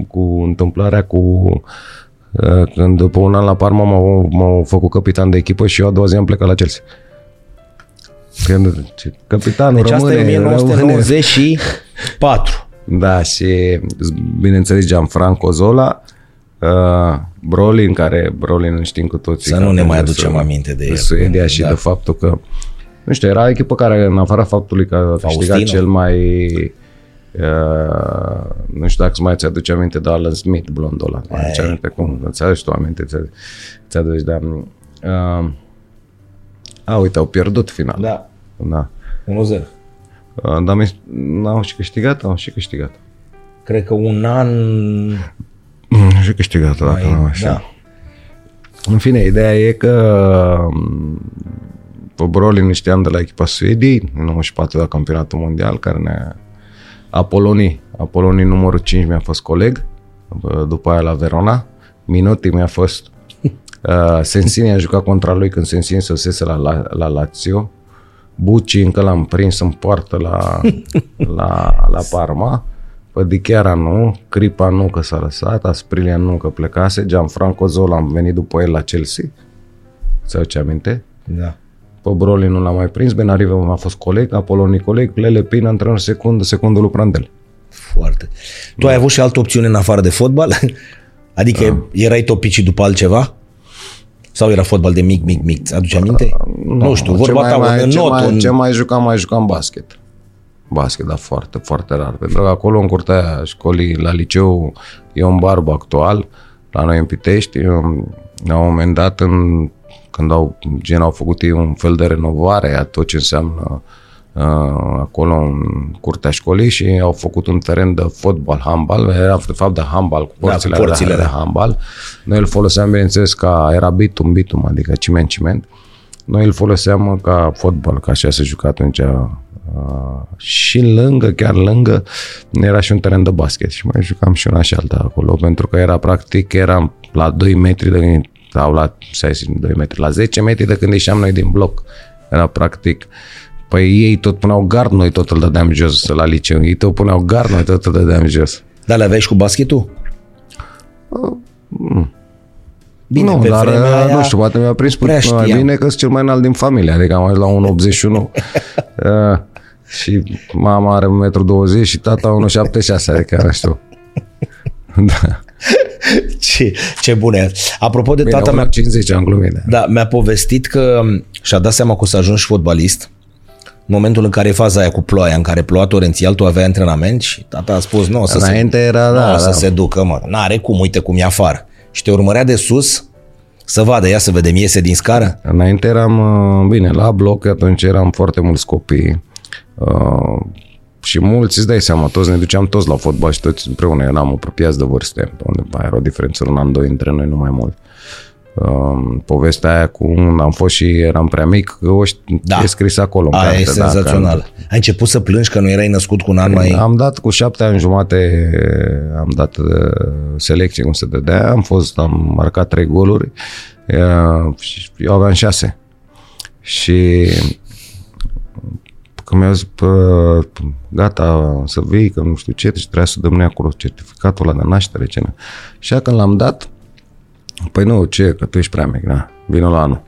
cu întâmplarea cu uh, când după un an la Parma m-au, m-au făcut capitan de echipă și eu a doua zi am plecat la Chelsea. Când, ce- capitanul Deci asta rămâne, e rămâne, 1994. Da, și bineînțeles Gianfranco Zola, uh, Brolin, care Brolin știm cu toții. Să că nu ne mai pentru aducem Su- aminte de el. Suedia și Da. de faptul că nu știu, era o echipă care în afara faptului că a câștigat Faustino. cel mai Uh, nu știu dacă îți mai ți-aduce aminte de Alan Smith, blondul ăla. Mai aduce Ai. aminte cum? Îți aduci tu aminte? Ți- Ți-aduci, da. Uh, a, uite, au pierdut final. Da. Da. 1-0. Uh, dar mi- n-au și câștigat? Au și câștigat. Cred că un an... Mm, și câștigat, dacă Mai, nu așa. da. În fine, ideea e că mm, pe Brolin știam de la echipa Suediei, în 94 la campionatul mondial, care ne Apolonii. Apolonii numărul 5 mi-a fost coleg, bă, după aia la Verona. Minotti mi-a fost uh, Sensini a jucat contra lui când Sensini sosese la, la, la Lazio. Bucci încă l-am prins în poartă la, la, la Parma. Pe Dichiara nu, Cripa nu că s-a lăsat, Asprilia nu că plecase, Gianfranco Zola am venit după el la Chelsea. Ți-au ce aminte? Da. Pe Broly nu l-am mai prins, Benarive m-a fost coleg, Apoloni coleg, Lele Pin, antrenor secund, secundul lui Prandel. Foarte. Tu ai avut și altă opțiune în afară de fotbal? Adică da. erai topicii după altceva? Sau era fotbal de mic, mic, mic? Aduce aminte? Nu, nu știu, ce vorba mai, ta, mai, în ce, not, mai, un... ce mai jucam, mai jucam basket. Basket, dar foarte, foarte rar. Pentru că acolo, în curtea școlii, la liceu, e un barb actual, la noi în Pitești. Eu, la un moment dat, în, când au, gen, au făcut ei un fel de renovare a tot ce înseamnă uh, acolo în curtea școlii și au făcut un teren de fotbal, handbal, era de fapt de handbal cu porțile, cu porțile, de, de da. handbal. Noi îl foloseam, bineînțeles, ca era bitum, bitum, adică ciment, ciment. Noi îl foloseam ca fotbal, ca așa se juca atunci. Uh, și lângă, chiar lângă, era și un teren de basket și mai jucam și una și alta acolo, pentru că era practic, era la 2 metri de sau la, să zic, 2 metri, la 10 metri de când ieșeam noi din bloc. Era practic, păi ei tot puneau gard, noi tot îl dădeam jos la liceu. Ei tot puneau gard, noi tot îl dădeam jos. Dar le aveai și cu basketul? Bine, nu, pe dar vremea aia nu știu, poate mi-a prins prea puțin mai știam. bine că sunt cel mai înalt din familie, adică am ajuns la 1,81 uh, și mama are 1,20 m și tata 1,76 adică nu știu. da. Ce, ce bune. Apropo de Bine, tata mea, 1,50 am glumit. Da. da, mi-a povestit că și-a dat seama că o să ajungi fotbalist în momentul în care e faza aia cu ploaia, în care ploua torențial, tu aveai antrenament și tata a spus, nu, o să, Înainte se, era, da, nu, o să da. se ducă, mă, n-are cum, uite cum e afară. Și te urmărea de sus să vadă, ia să vedem, iese din scară? Înainte eram, uh, bine, la bloc, atunci eram foarte mulți copii uh, și mulți, îți dai seama, toți ne duceam toți la fotbal și toți împreună eram apropiați de vârste, undeva era o diferență de un an, doi între noi, nu mai mult. Uh, povestea aia cu am fost și eram prea mic, o șt- Da. e scris acolo. în Aia e carte, da, senzațional. că Ai început să plângi că nu erai născut cu un an mai... Am dat cu șapte ani jumate, am dat uh, selecție cum se dădea, am fost, am marcat trei goluri, uh, și eu aveam șase. Și când mi-a zis, "Bă, gata, să vii, că nu știu ce, deci trebuia să dăm noi acolo certificatul ăla de naștere, ce ne. Și aia când l-am dat, păi nu, ce, că tu ești prea mic, da, vină la anul.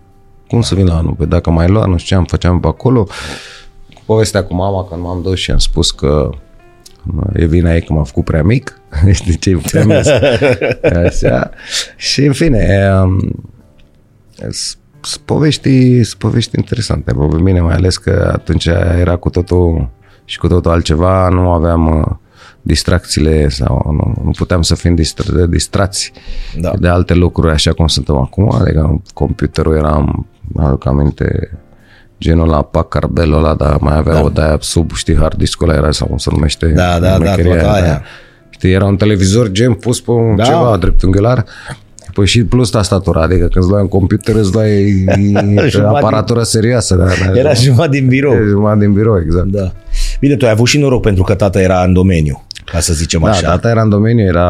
Cum să vin la anul? Păi dacă mai lua, nu știu ce am, făceam pe acolo, cu povestea cu mama, când m-am dus și am spus că e vina ei că m-a făcut prea mic, știi ce prea mic. Așa. Și în fine, um, s- s- povești, s- povești interesante. Pe mine mai ales că atunci era cu totul și cu totul altceva, nu aveam uh, distracțiile sau nu, nu puteam să fim distra- distrați Da. de alte lucruri așa cum suntem acum, adică computerul era, mă aduc aminte, genul la Packard Bell ăla, dar mai avea da. o de sub, știi, hard discul ăla era sau cum se numește. Da, da, da, mecheria toată aia. Știi, era un televizor gen pus pe un Da. ceva dreptunghiular, Păi și plus tastatura, adică când îți luai un computer îți luai aparatură serioasă. Da, da, Era jumătate din birou. E jumătate din birou, exact. Da. Bine, tu ai avut și noroc pentru că tata era în domeniu, ca să zicem Da, așa. tata era în domeniu, era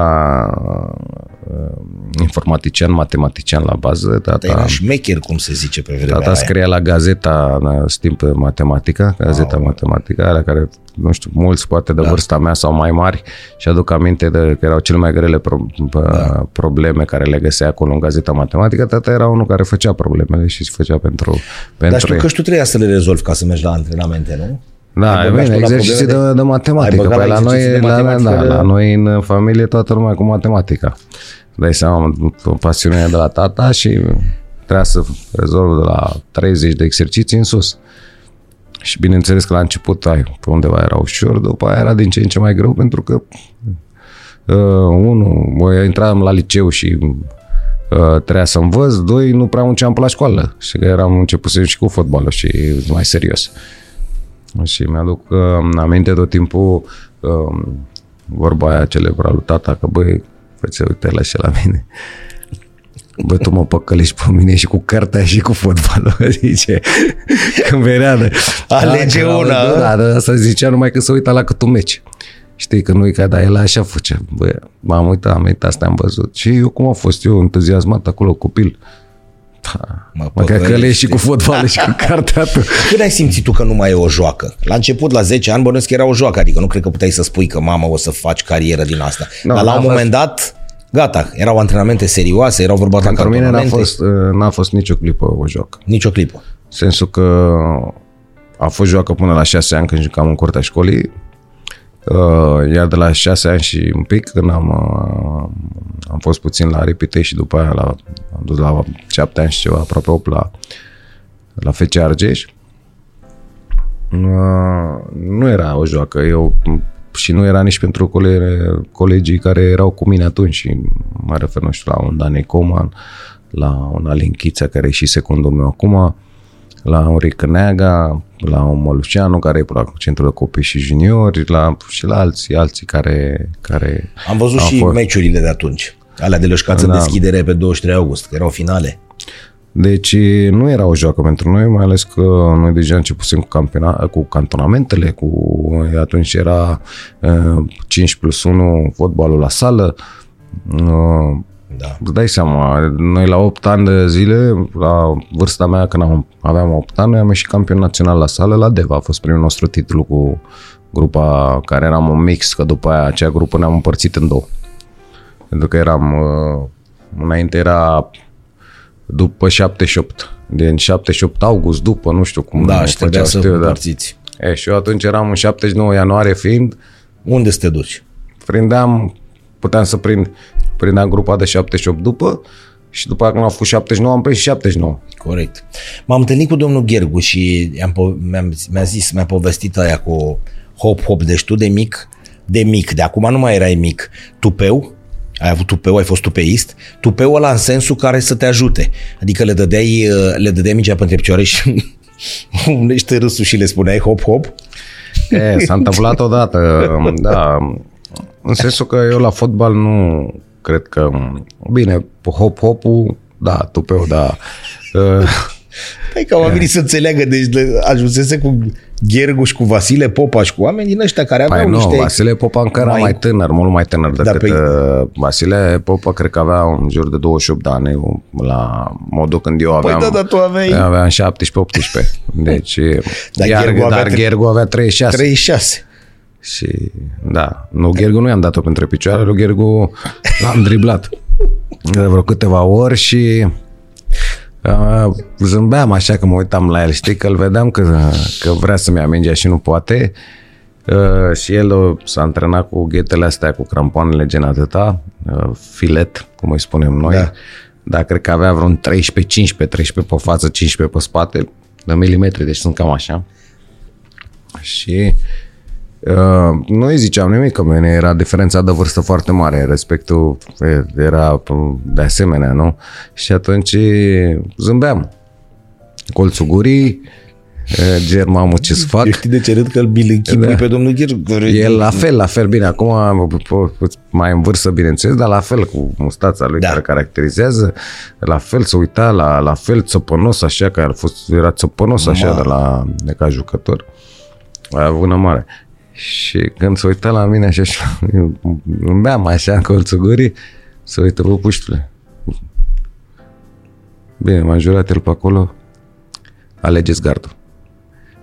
uh, informatician, matematician la bază. Tata, era șmecher, cum se zice pe vremea Tata aia. scria la gazeta, în timp matematica, gazeta wow. matematica, alea care, nu știu, mulți poate de da. vârsta mea sau mai mari și aduc aminte de că erau cele mai grele pro, da. probleme care le găsea acolo în gazeta matematică. Tata era unul care făcea problemele și se făcea pentru, pentru Dar știu că și tu trebuia să le rezolvi ca să mergi la antrenamente, nu? Da, e bine, exerciții de, de, de matematică. Păi la, noi, de matematică la, da, de... la noi în familie toată lumea cu matematica. Dai seama, o pasiune de la tata și trebuia să rezolv de la 30 de exerciții în sus. Și bineînțeles că la început ai, pe undeva era ușor, după aia era din ce în ce mai greu pentru că uh, unul, intram la liceu și uh, trebuia să învăț, doi, nu prea munceam pe la școală și că eram început și cu fotbalul și mai serios. Și mi-aduc uh, aminte tot timpul uh, vorba aia celebră lui tata, că băi, fă uite la și la mine. Bă, tu mă păcălești pe mine și cu cartea și cu fotbalul, zice, când venea de... Alege da, una. Da, da, asta zicea numai că se uita la cât un meci. Știi că nu-i ca, dar el așa făcea. Bă, m-am uitat, am uitat, asta am văzut. Și eu cum a fost eu entuziasmat acolo, copil. Da. Mă, mă că și cu fotbal și cu cartea tu. Când ai simțit tu că nu mai e o joacă? La început, la 10 ani, bănuiesc că era o joacă, adică nu cred că puteai să spui că mama o să faci carieră din asta. No, Dar la un moment fost... dat, gata, erau antrenamente serioase, erau vorba de Pentru mine n-a fost, uh, n-a fost nicio clipă o joacă. Nicio clipă. Sensul că a fost joacă până la 6 ani când jucam în curtea școlii, Uh, iar de la șase ani și un pic, când am, uh, am fost puțin la repite și după aia la, am dus la șapte ani și ceva, aproape 8 la, la FC Argeș, uh, nu era o joacă. Eu și nu era nici pentru colegi, colegii care erau cu mine atunci și mă refer, nu știu, la un Dani Coman, la un Alin Chița, care e și secundul meu acum, la un Ricăneaga, la un Moluceanu care e la centrul de copii și juniori, la, și la alții, alții care, care Am văzut și fost... meciurile de atunci, alea de lășcață da. deschidere pe 23 august, că erau finale. Deci nu era o joacă pentru noi, mai ales că noi deja începusem cu, campiona, cu cantonamentele, cu atunci era uh, 5 plus 1 fotbalul la sală, uh, da. Îți dai seama, noi la 8 ani de zile, la vârsta mea când am, aveam 8 ani, am ieșit campion național la sală la Deva. A fost primul nostru titlu cu grupa care eram un mix, că după aia acea grupă ne-am împărțit în două. Pentru că eram, uh, înainte era după 78, din 78 august, după, nu știu cum. Da, și trebuia să vă împărțiți. Da. E, și eu atunci eram în 79 ianuarie fiind. Unde să te duci? Prindeam, puteam să prind prindeam grupa de 78 după și după aceea când am făcut 79 am prins 79. Corect. M-am întâlnit cu domnul Ghergu și am, mi-am, mi-a zis, mi-a povestit aia cu hop-hop, deci tu de mic, de mic, de acum nu mai erai mic, tupeu, ai avut tupeu, ai fost tupeist, tupeu ăla în sensul care să te ajute. Adică le dădeai, le dădeai mingea pe picioare și unește râsul și le spuneai hop-hop. E, s-a întâmplat odată, da, în sensul că eu la fotbal nu cred că, bine, hop-hopul, da, tupeu, da. Păi că oamenii să înțeleagă, deci ajunsese cu Gherguș și cu Vasile Popaș și cu oameni din ăștia care aveau păi nu, niște... Vasile Popa încă era mai, mai tânăr, mult mai tânăr decât... Da, pe... Uh, Vasile Popa cred că avea în jur de 28 de ani, la modul când eu aveam... Păi da, da, tu aveai... Aveam 17-18. Deci, dar, iar, Ghergu avea, dar Ghergu avea 36. 36. Și da, nu Ghergu nu i-am dat-o pentru picioare, lui Ghergu l-am driblat de vreo câteva ori și uh, zâmbeam așa că mă uitam la el, știi, că îl vedeam că, că vrea să-mi ia mingea și nu poate uh, și el uh, s-a antrenat cu ghetele astea, cu crampoanele gen atâta, uh, filet, cum îi spunem noi, da. dar cred că avea vreun 13-15, 13 pe față, 15 pe spate, de milimetri, deci sunt cam așa. Și Uh, nu îi ziceam nimic, că mine era diferența de vârstă foarte mare, respectul era de asemenea, nu? Și atunci zâmbeam. Colțul gurii, Ger, mamă, ce să fac? Eu știi de ce râd că îl închipui da. pe domnul Ger? El la fel, la fel, bine, acum mai în vârstă, bineînțeles, dar la fel cu mustața lui da. care caracterizează, la fel să uita, la, la fel țopănos așa, că a fost, era țopănos așa de, la, de ca jucător. A avut una mare. Și când se uita la mine așa și îmi beam așa în colțul gurii, Să uită, bă, puștule. Bine, m-a jurat el pe acolo, alegeți gardul.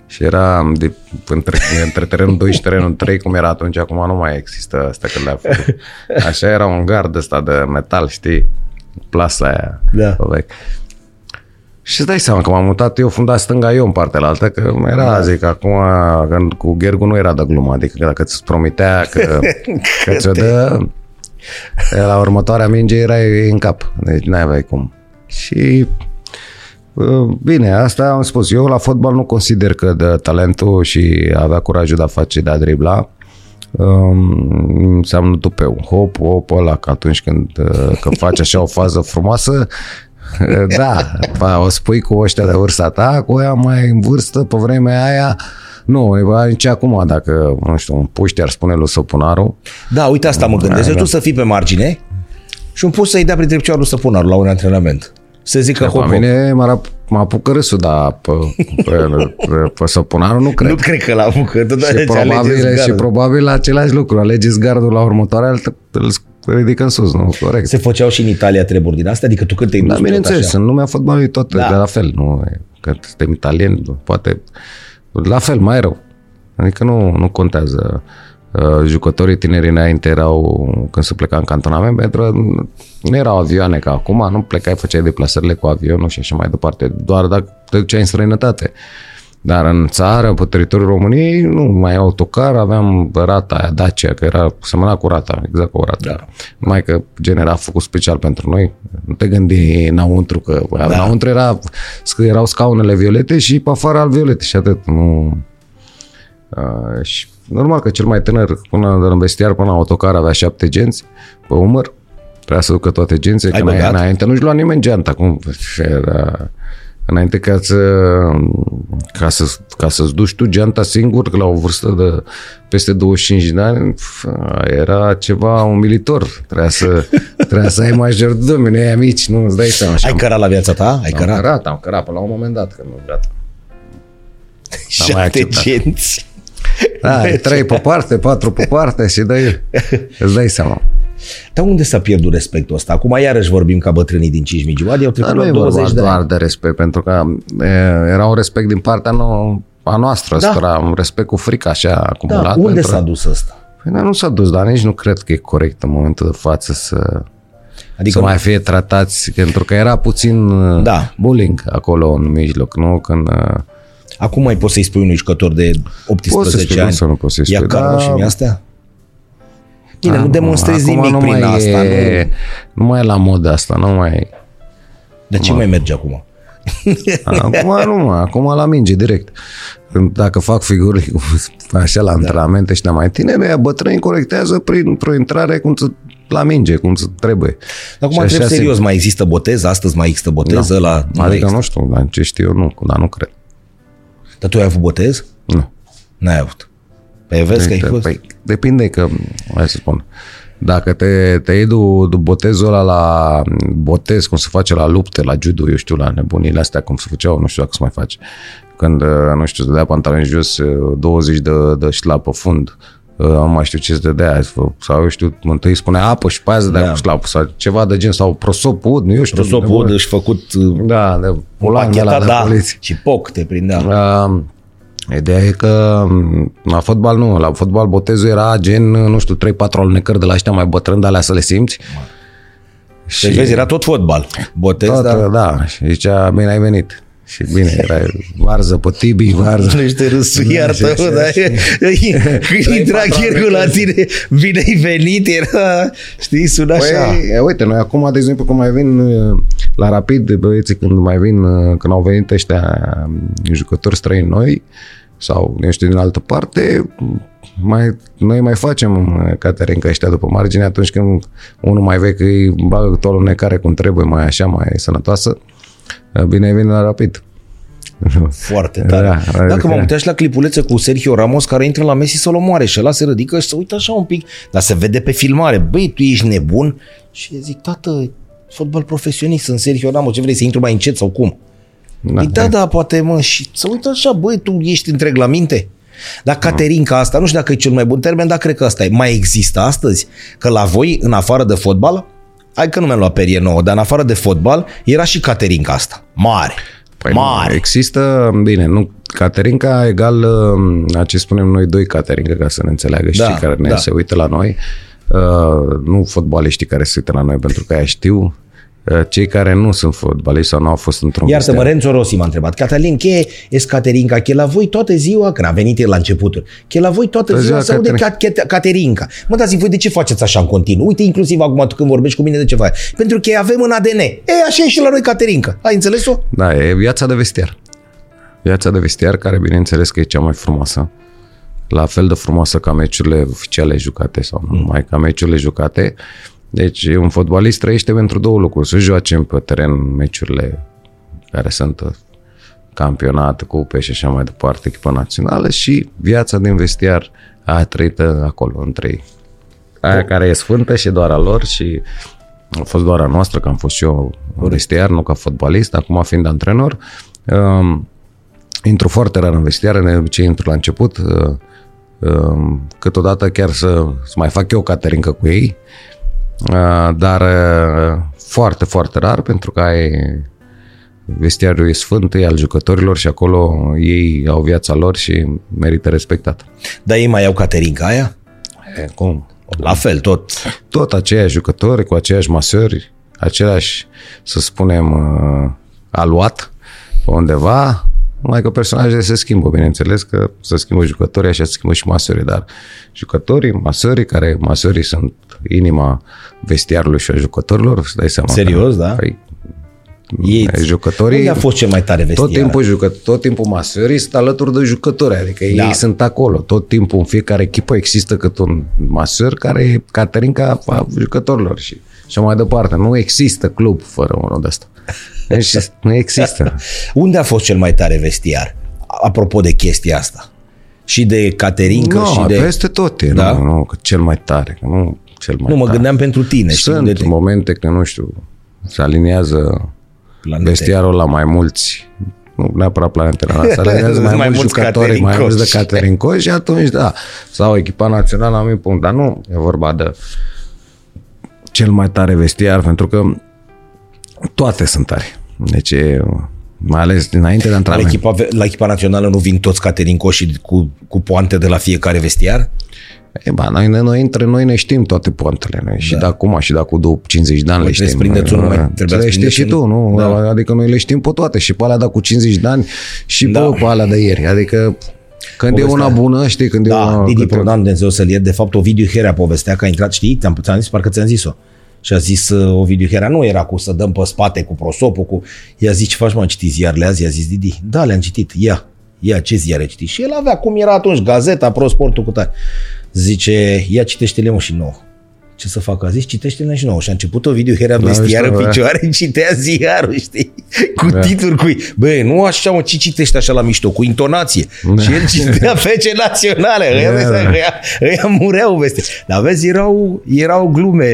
Și era de, între, între terenul 2 și terenul 3, cum era atunci, acum nu mai există asta când le-a făcut. Așa era un gard ăsta de metal, știi? Plasa aia. Da. Vechi. Și îți dai seama că m-am mutat eu funda stânga, eu în partea altă, că era, da. zic, acum, când cu Ghergu nu era de glumă, adică dacă îți promitea că, că ți-o dă, la următoarea minge era în cap, deci n-aveai cum. Și Bine, asta am spus. Eu la fotbal nu consider că de talentul și avea curajul de a face, de a dribla, um, înseamnă tupeu. Hop, hop, ăla, că atunci când, când faci așa o fază frumoasă, da, o spui cu ăștia de vârsta ta, cu ea mai în vârstă, pe vremea aia, nu, nici acum, dacă, nu știu, un puști ar spune lui Săpunaru. Da, uite asta mă gândesc. Da, tu să fii pe margine și un pus să-i dea printre picioare lui Săpunaru la un antrenament. Să zică hop, hop. mine m-a, m-a apucă râsul, dar pe, pe, pe, pe Săpunaru nu cred. Nu cred că l-a apucat. Și probabil, și probabil același lucru. Alegeți gardul la următoarea, îl, îl ridică în sus, nu? Corect. Se făceau și în Italia treburi din astea? Adică tu când te-ai da, bineînțeles, în lumea fotbalului tot da. de la fel, nu? Că suntem italieni, poate la fel, mai rău. Adică nu, nu contează. Uh, jucătorii tineri înainte erau, când se pleca în cantonament, pentru că nu erau avioane ca acum, nu plecai, făceai deplasările cu avionul și așa mai departe, doar dacă te duceai în străinătate. Dar în țară, pe teritoriul României, nu mai autocar, aveam rata aia, Dacia, că era semăna cu rata, exact cu o rata. Da. Numai că gen era făcut special pentru noi. Nu te gândi înăuntru, că da. înăuntru era, erau scaunele violete și pe afară al violete și atât. Nu... Uh, și normal că cel mai tânăr, până în vestiar, până la autocar, avea șapte genți pe umăr. Trebuia să ducă toate gențe, că înainte nu-și lua nimeni geanta. Cum era Înainte ca, să, ca, să, ca să-ți duci tu geanta singur, că la o vârstă de peste 25 de ani, era ceva umilitor. Trebuia să, trebuia să ai major de domeniu, ai mici, nu îți dai seama. Ai cărat la viața ta? Ai cărat? Am cărat, am cărat până la un moment dat, că nu gata. Șapte genți. Da, trei pe parte, patru pe parte și dai, îți dai seama. Dar unde s-a pierdut respectul ăsta? Acum iarăși vorbim ca bătrânii din Cismigiu. au trecut Dar 20 de doar de respect, pentru că e, era un respect din partea nou, a noastră, da. era un respect cu frică așa acumulat. Da, unde pentru... s-a dus ăsta? Păi nu s-a dus, dar nici nu cred că e corect în momentul de față să, adică să mai fie tratați, pentru că era puțin da. bullying acolo în mijloc, nu? Când Acum mai poți să-i spui unui jucător de 18 spui, ani, să nu poți să-i spui, ia da, și astea? Bine, da, nu demonstrezi nimic nu prin asta. E, nu... nu mai e la modă asta, nu mai... De ce mai merge acum? Acum nu, acum la minge, direct. Dacă fac figuri așa la da. antrenamente și mai tineri, bătrâni corectează prin o intrare cum să la minge, cum să trebuie. Acum întreb serios, mai există botez? Astăzi mai există botez? No. La... Nu adică nu știu, dar ce știu eu nu, dar nu cred. Dar tu ai avut botez? Nu. N-ai avut. Păi vezi că ai fost? Păi, depinde că, hai să spun, dacă te, te iei du, botezul ăla la botez, cum se face la lupte, la judo, eu știu, la nebunile astea, cum se făceau, nu știu dacă se mai face. Când, uh, nu știu, se dea pantaloni jos, 20 uh, de, de șlap pe fund, uh, nu mai știu ce se dădea, sau eu știu, întâi spunea apă și pe aia de da. șlap, sau ceva de gen, sau prosop ud, nu eu știu. Prosop ud își făcut da, de pulan de la da, și poc te prindea. Uh, Ideea e că la fotbal nu, la fotbal botezul era gen, nu știu, 3-4 alunecări de la ăștia mai bătrâni, de alea să le simți. Și deci vezi, era tot fotbal. Botez, tot, da. da. Și zicea, bine ai venit. Și bine, era varză pe Tibi, varză. Nu știu, râsul, da, iartă mă, dar când intra Chirgu la tine, bine ai venit, era, știi, sună păi, așa. Uite, noi acum, de exemplu, când mai vin la Rapid, băieții, când mai vin, când au venit ăștia jucători străini noi, sau, nu știu, din altă parte, mai, noi mai facem Caterinca ăștia după margine atunci când unul mai vechi îi bagă tot lunecare cum trebuie, mai așa, mai sănătoasă, bine vine la rapid. Foarte tare. Da, Dacă m-am uitat și la clipulețe cu Sergio Ramos care intră la Messi să-l omoare și ăla se ridică și se uită așa un pic, dar se vede pe filmare. Băi, tu ești nebun? Și zic, tată, fotbal profesionist, sunt Sergio Ramos, ce vrei să intru mai încet sau cum? Da, da, da, poate mă, și să uită așa, băi, tu ești întreg la minte? Dar Caterinca asta, nu știu dacă e cel mai bun termen, dar cred că asta e. Mai există astăzi? Că la voi, în afară de fotbal, hai că nu mi-am luat perie nouă, dar în afară de fotbal, era și Caterinca asta. Mare. Păi Mare. Nu, există, bine, nu, Caterinca egal a ce spunem noi doi Caterinca, ca să ne înțeleagă și Da, cei care ne da. se uită la noi. Uh, nu fotbaliștii care se uită la noi, pentru că aia știu. Uh, cei care nu sunt fotbaliști sau nu au fost într-un Iartă-mă, vestiar. Renzo Rossi m-a întrebat. Catalin, che es Caterinca? Che la voi toată ziua, când a venit el la începuturi, che la voi toată Toată ziua ziua se aude Caterin- Cat- Caterinca. Mă dați voi de ce faceți așa în continuu? Uite, inclusiv acum tu când vorbești cu mine de ce faci. Pentru că avem în ADN. E, așa e și la noi Caterinca. Ai înțeles-o? Da, e viața de vestiar. Viața de vestiar, care bineînțeles că e cea mai frumoasă. La fel de frumoasă ca meciurile oficiale jucate sau nu numai ca meciurile jucate. Deci un fotbalist trăiește pentru două lucruri. Să joace pe teren meciurile care sunt uh, campionat, cupe și așa mai departe, echipă națională și viața din vestiar aia trăită acolo, între ei. Aia care e sfântă și doar a lor și a fost doar a noastră, că am fost și eu în vestiar, nu ca fotbalist, acum fiind antrenor. Um, intru foarte rar în vestiar, de obicei intru la început, uh, um, câteodată chiar să, să mai fac eu caterincă cu ei, uh, dar uh, foarte, foarte rar, pentru că ai vestiarul e sfânt, e al jucătorilor și acolo ei au viața lor și merită respectată. Dar ei mai au Caterinca aia? E, cum? La fel, tot. tot aceiași jucători, cu aceiași masări, același, să spunem, uh, aluat pe undeva, numai că personajele se schimbă, bineînțeles că se schimbă jucătorii, așa se schimbă și masării, dar jucătorii, masării, care masării sunt inima vestiarului și a jucătorilor, îți dai seama. Serios, că, da? Păi, Ei, jucătorii... Unde a fost cel mai tare vestiar? Tot timpul, jucă, tot timpul masării sunt alături de jucători, adică Da. da. ei sunt acolo. Tot timpul în fiecare echipă există cât un masăr care e Caterinca a jucătorilor și și mai departe. Nu există club fără unul de ăsta. Deci nu există. Unde a fost cel mai tare vestiar? Apropo de chestia asta. Și de Caterinca Nu, și de... peste tot e. Da? Nu, nu, că cel mai tare. Că nu cel mai Nu, mă tare. gândeam pentru tine. știi, Sunt unde te- momente că, nu știu, se aliniază Planete. vestiarul la mai mulți nu neapărat planetele noastre, se aliniază mai, Mai mulți mulți jucători, mai Caterincoși. mulți de Caterincoși și atunci, da, sau echipa națională la anumit punct, dar nu e vorba de cel mai tare vestiar, pentru că toate sunt tare. Deci, e, mai ales dinainte de La antrenament. echipa, la echipa națională nu vin toți Caterincoși cu, cu poante de la fiecare vestiar? E, ba, noi, noi, între noi ne știm toate poantele. Noi. Și de acum și de acum două- 50 de ani le trebuie să știm. prindeți unul mai- Uh, trebuia să le știi prindeți și tu, unul. nu? Da. Adică noi le știm pe toate. Și pe alea de cu 50 de ani și pe, Da. pe alea de ieri. Adică când e Povestea. una bună, știi, când e Da, una... Didi câte- Prodan, Dumnezeu să-l iert. De fapt, Ovidiu Herea povestea că a intrat, știi, ți-am, ți-am zis, parcă ți-am zis-o. Și a zis uh, Ovidiu Herea, nu era cu să dăm pe spate cu prosopul, cu... I-a zis, ce faci, mă, am citit ziarele azi? I-a zis Didi, da, le-am citit, ia, ia, ce ziare ai citit? Și el avea, cum era atunci, gazeta, prosportul cu tare. Zice, ia citește-le mă și nouă. Ce să fac? A zis, citește-le și nouă. Și a început o video Herea vestiar în știu, da. picioare, citea ziarul, știi? Cu Da. titluri, cu... Bă, nu așa, mă, ce citește așa la mișto, cu intonație. Da. Și el citea fece naționale. Ăia, Da, da. ăia, ăia mureau veste. Dar vezi, erau, erau glume.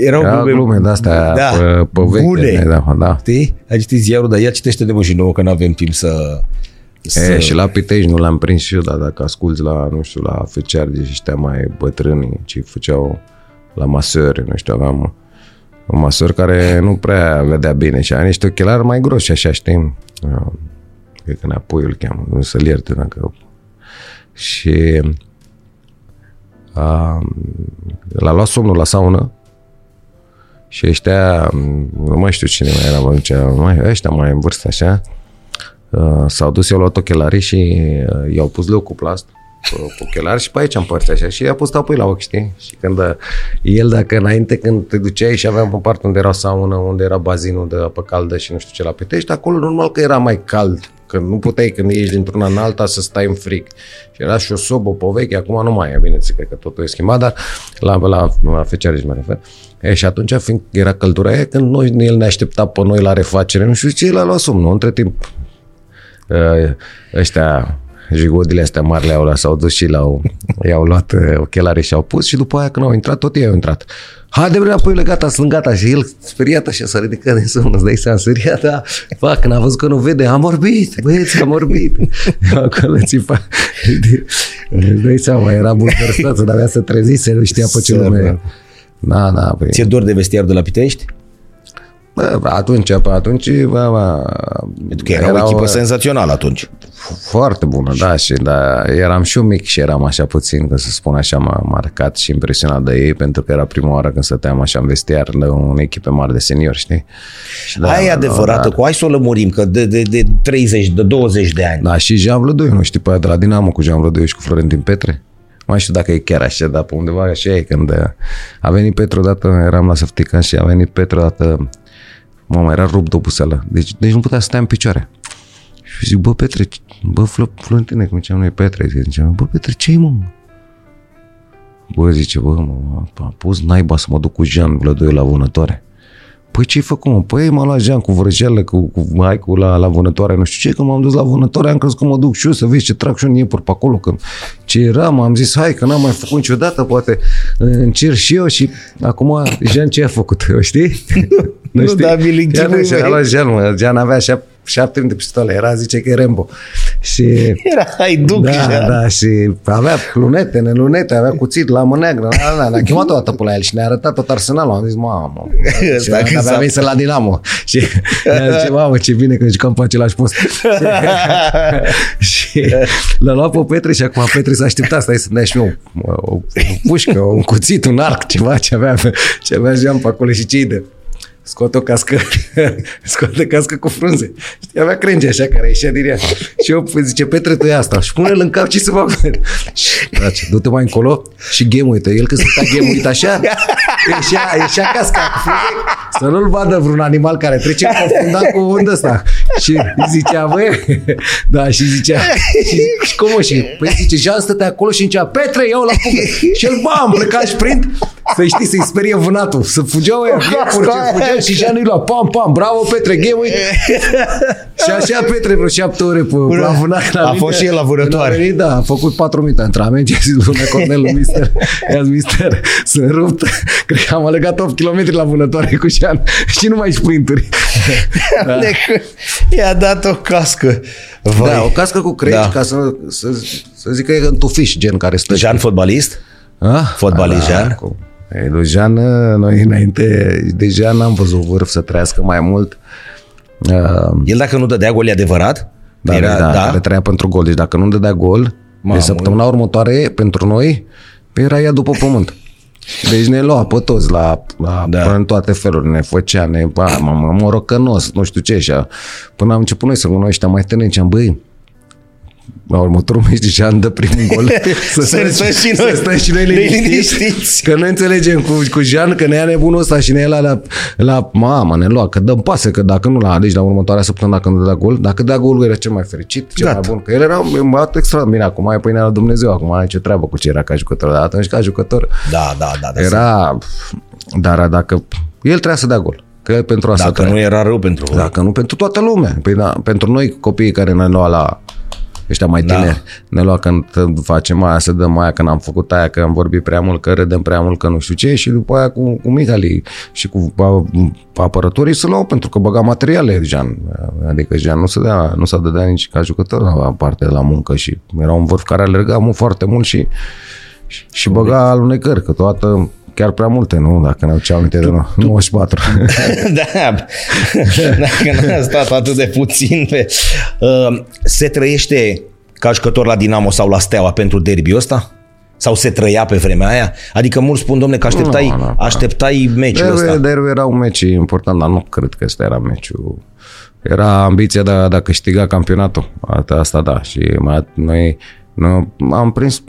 Erau Era glume, glume de-astea da, pe- pe vechi, bune. da, da. Știi? Ai citit ziarul, dar ia citește de mă și nouă, că nu avem timp să... să... E, și la Pitești nu l-am prins și eu, dar dacă asculți la, nu știu, la feciari, deci ăștia mai bătrâni, ce făceau la masări, nu știu, aveam un masăr care nu prea vedea bine și are niște ochelari mai grossi, așa, știi? Uh, Cred că înapoi îl cheamă, nu să-l ierte dacă... Și a, l-a luat somnul la saună și ăștia, nu mai știu cine mai era, mă zicea, mai, ăștia mai în vârstă, așa, Uh, s-au dus, i-au luat ochelarii și uh, i-au pus leucoplast pe pe ochelari și pe aici împărți așa și i-a pus apoi la ochi, știi? Și când uh, el, dacă înainte când te duceai și aveam pe parte unde era saună, unde era bazinul de apă caldă și nu știu ce la Pitești, acolo normal că era mai cald, că nu puteai când ești dintr-una în alta să stai în frig. Și era și o sobă pe veche, acum nu mai e, bine, cred că totul e schimbat, dar la, la, la fecearici mă refer. E, și atunci, fiind era căldura aia, când noi, el ne aștepta pe noi la refacere, nu știu ce, el a luat somnul. Între timp, uh, ăștia jigodile astea mari le-au luat, s-au dus și l-au, i-au luat uh, ochelari și au pus și după aia când au intrat, tot ei au intrat. Haide, bre, apoi gata, sunt gata. Și el speriat așa, s-a ridicat din somn, îți dai seama, speriat, da, fac, când a văzut că nu vede, am orbit, băieți, am orbit. Acolo țipa. Îți dai seama, era bulversat, dar avea să trezise, nu știa pe ce Sără. lume. Da, da, păi, Ți-e dor de vestiarul de la Pitești? Bă, atunci, pe atunci, bă, bă, Pentru că era o erau, echipă uh, senzațională atunci. Foarte bună, da, și da, eram și eu mic și eram așa puțin, că să spun așa, m-a marcat și impresionat de ei, pentru că era prima oară când stăteam așa în vestiar la un echipe mare de seniori, știi? Și Da, Aia e adevărată, cu hai să o lămurim, că de, de, de 30, de 20 de ani. Da, și Jean Vlădoi, nu știi, pe aia de la Dinamo cu Jean Vlădoi și cu Florentin Petre? Mai știu dacă e chiar așa, dar pe undeva așa e când uh, a venit Petru odată, eram la Săftican și a venit Petru odată, mă, era rupt de obuseală, deci, deci nu putea să stea în picioare. Și zic, bă, Petre, bă, Fl- Florentine, cum ziceam noi, Petre, ziceam, bă, Petre, ce-i, mă? Bă, zice, bă, mă, a pus naiba să mă duc cu Jean Vlădoi la vânătoare. Păi ce-ai făcut, mă? Păi m-a luat Jean cu vrăjeală, cu, cu maicul la, la vânătoare, nu știu ce, că m-am dus la vânătoare, am crezut că mă duc și eu să vezi ce trag și un iepuri pe acolo, că ce era, m-am zis, hai, că n-am mai făcut niciodată, poate încerc și eu și acum Jean ce a făcut, o știi? Nu, dar mi-l Jean, închipui, și-a băi. luat Jean, mă, Jean avea șap, șapte de pistole, era, zice că e Rambo. Și Era hai duc da, Jean. da, și avea lunete, nelunete, avea cuțit, lamă neagră, da, da, ne-a chemat o dată pe la el și ne-a arătat tot arsenalul. Am zis, mamă, Ăsta și când avea s-a- venit să la Dinamo. Și ne-a zis, mamă, ce bine că jucăm pe același post. și l-a luat pe Petre și acum Petre s-a așteptat, stai să dea și eu o, o, o pușcă, un cuțit, un arc, ceva ce avea, ce avea Jean pe acolo și ce de scoate o cască, scoate o cască cu frunze. Știi, avea crenge așa care ieșea din ea. Și eu păi, zice, Petre, tu ia asta. Și pune-l în cap și să fac. Și, Dragi, du-te mai încolo și game uite. El când stătea game uit așa, ieșea, ieșea casca cu frunze să nu-l vadă vreun animal care trece confundat cu undă ăsta. Și zicea, băi, da, și zicea, și, și cum o și, păi zice, Jean stătea acolo și zicea, Petre, iau la fugă. Și el, bam, pleca și prind, să știi, să-i sperie vânatul, să fugeau ăia, iepuri, ce fugeau și Jean îi lua, pam, pam, bravo, Petre, game, uite. și așa Petre vreo șapte ore pe, la vânat. la A mine. fost și el la vânătoare. Când a venit, da, a făcut patru minute antrenament și a zis lui Cornelu, mister, i-a zis, mister, sunt rupt. Cred că am alegat 8 km la vânătoare cu Jean și nu mai sprinturi. Da. I-a dat o cască. Vai. Da, o cască cu creci Da. ca să, să, să zic că e în tufiș, gen care stă. Jean fotbalist? Ah? Fotbalist, Jean? cu- Ei, lui Jean, noi înainte de Jean n-am văzut vârf să trăiască mai mult. Uh, El dacă nu dădea gol, e adevărat? da, Era, da, da, care trăia pentru gol. Deci dacă nu dădea gol, Mamă. de săptămâna următoare, pentru noi, era ea după pământ. Deci ne lua pe toți la, la Da. da. în toate felurile, ne făcea, ne, ba, mă, morocănos, nu știu ce, așa. Până am început noi să cunoaștem mai tânări, ziceam, băi, la următorul meci deja îmi dă primul gol. Să stăm și noi. Să stăm și noi Liniștiți. liniștiți. Că noi înțelegem cu, cu Jean că ne ia nebunul ăsta și ne ia la, la, la mamă, ne lua, că dăm pase, că dacă nu la, deci la următoarea săptămână dacă nu dădea gol, dacă dădea golul era cel mai fericit, cel Gata. mai bun. Că el era un băiat extraordinar, bine, acum e pâinea la Dumnezeu, acum are ce treabă cu ce era ca jucător, dar atunci ca jucător Da, da, da. da era, dar dacă el trebuia să dea gol. Că el pentru asta Dacă trăia. nu era rău pentru voi. Dacă nu pentru toată lumea. Păi da, pentru noi copiii care ne lua la ăștia mai Da. tineri, ne lua când facem aia, să dăm aia, când am făcut aia, că am vorbit prea mult, că râdem prea mult, că nu știu ce, și după aia cu, cu Migali și cu a- apărătorii să luau pentru că băga materiale Jean. Adică Jean nu se dea, nu s-a dădea nici ca jucător la parte de la muncă și era un vârf care alerga mult foarte mult și, și, și băga alunecări, că toată chiar prea multe, nu? Dacă ne aduceam aminte de 94. da, dacă n-a stat atât de puțin pe... Uh, se trăiește ca jucător la Dinamo sau la Steaua pentru derbiul ăsta? Sau se trăia pe vremea aia? Adică mulți spun, domne, că așteptai, Nu, nu, nu. așteptai meciul Derby, ăsta. derby era un meci important, dar nu cred că ăsta era meciul. Era ambiția de a, de a câștiga campionatul. Asta, asta da. Și mai, noi, noi am prins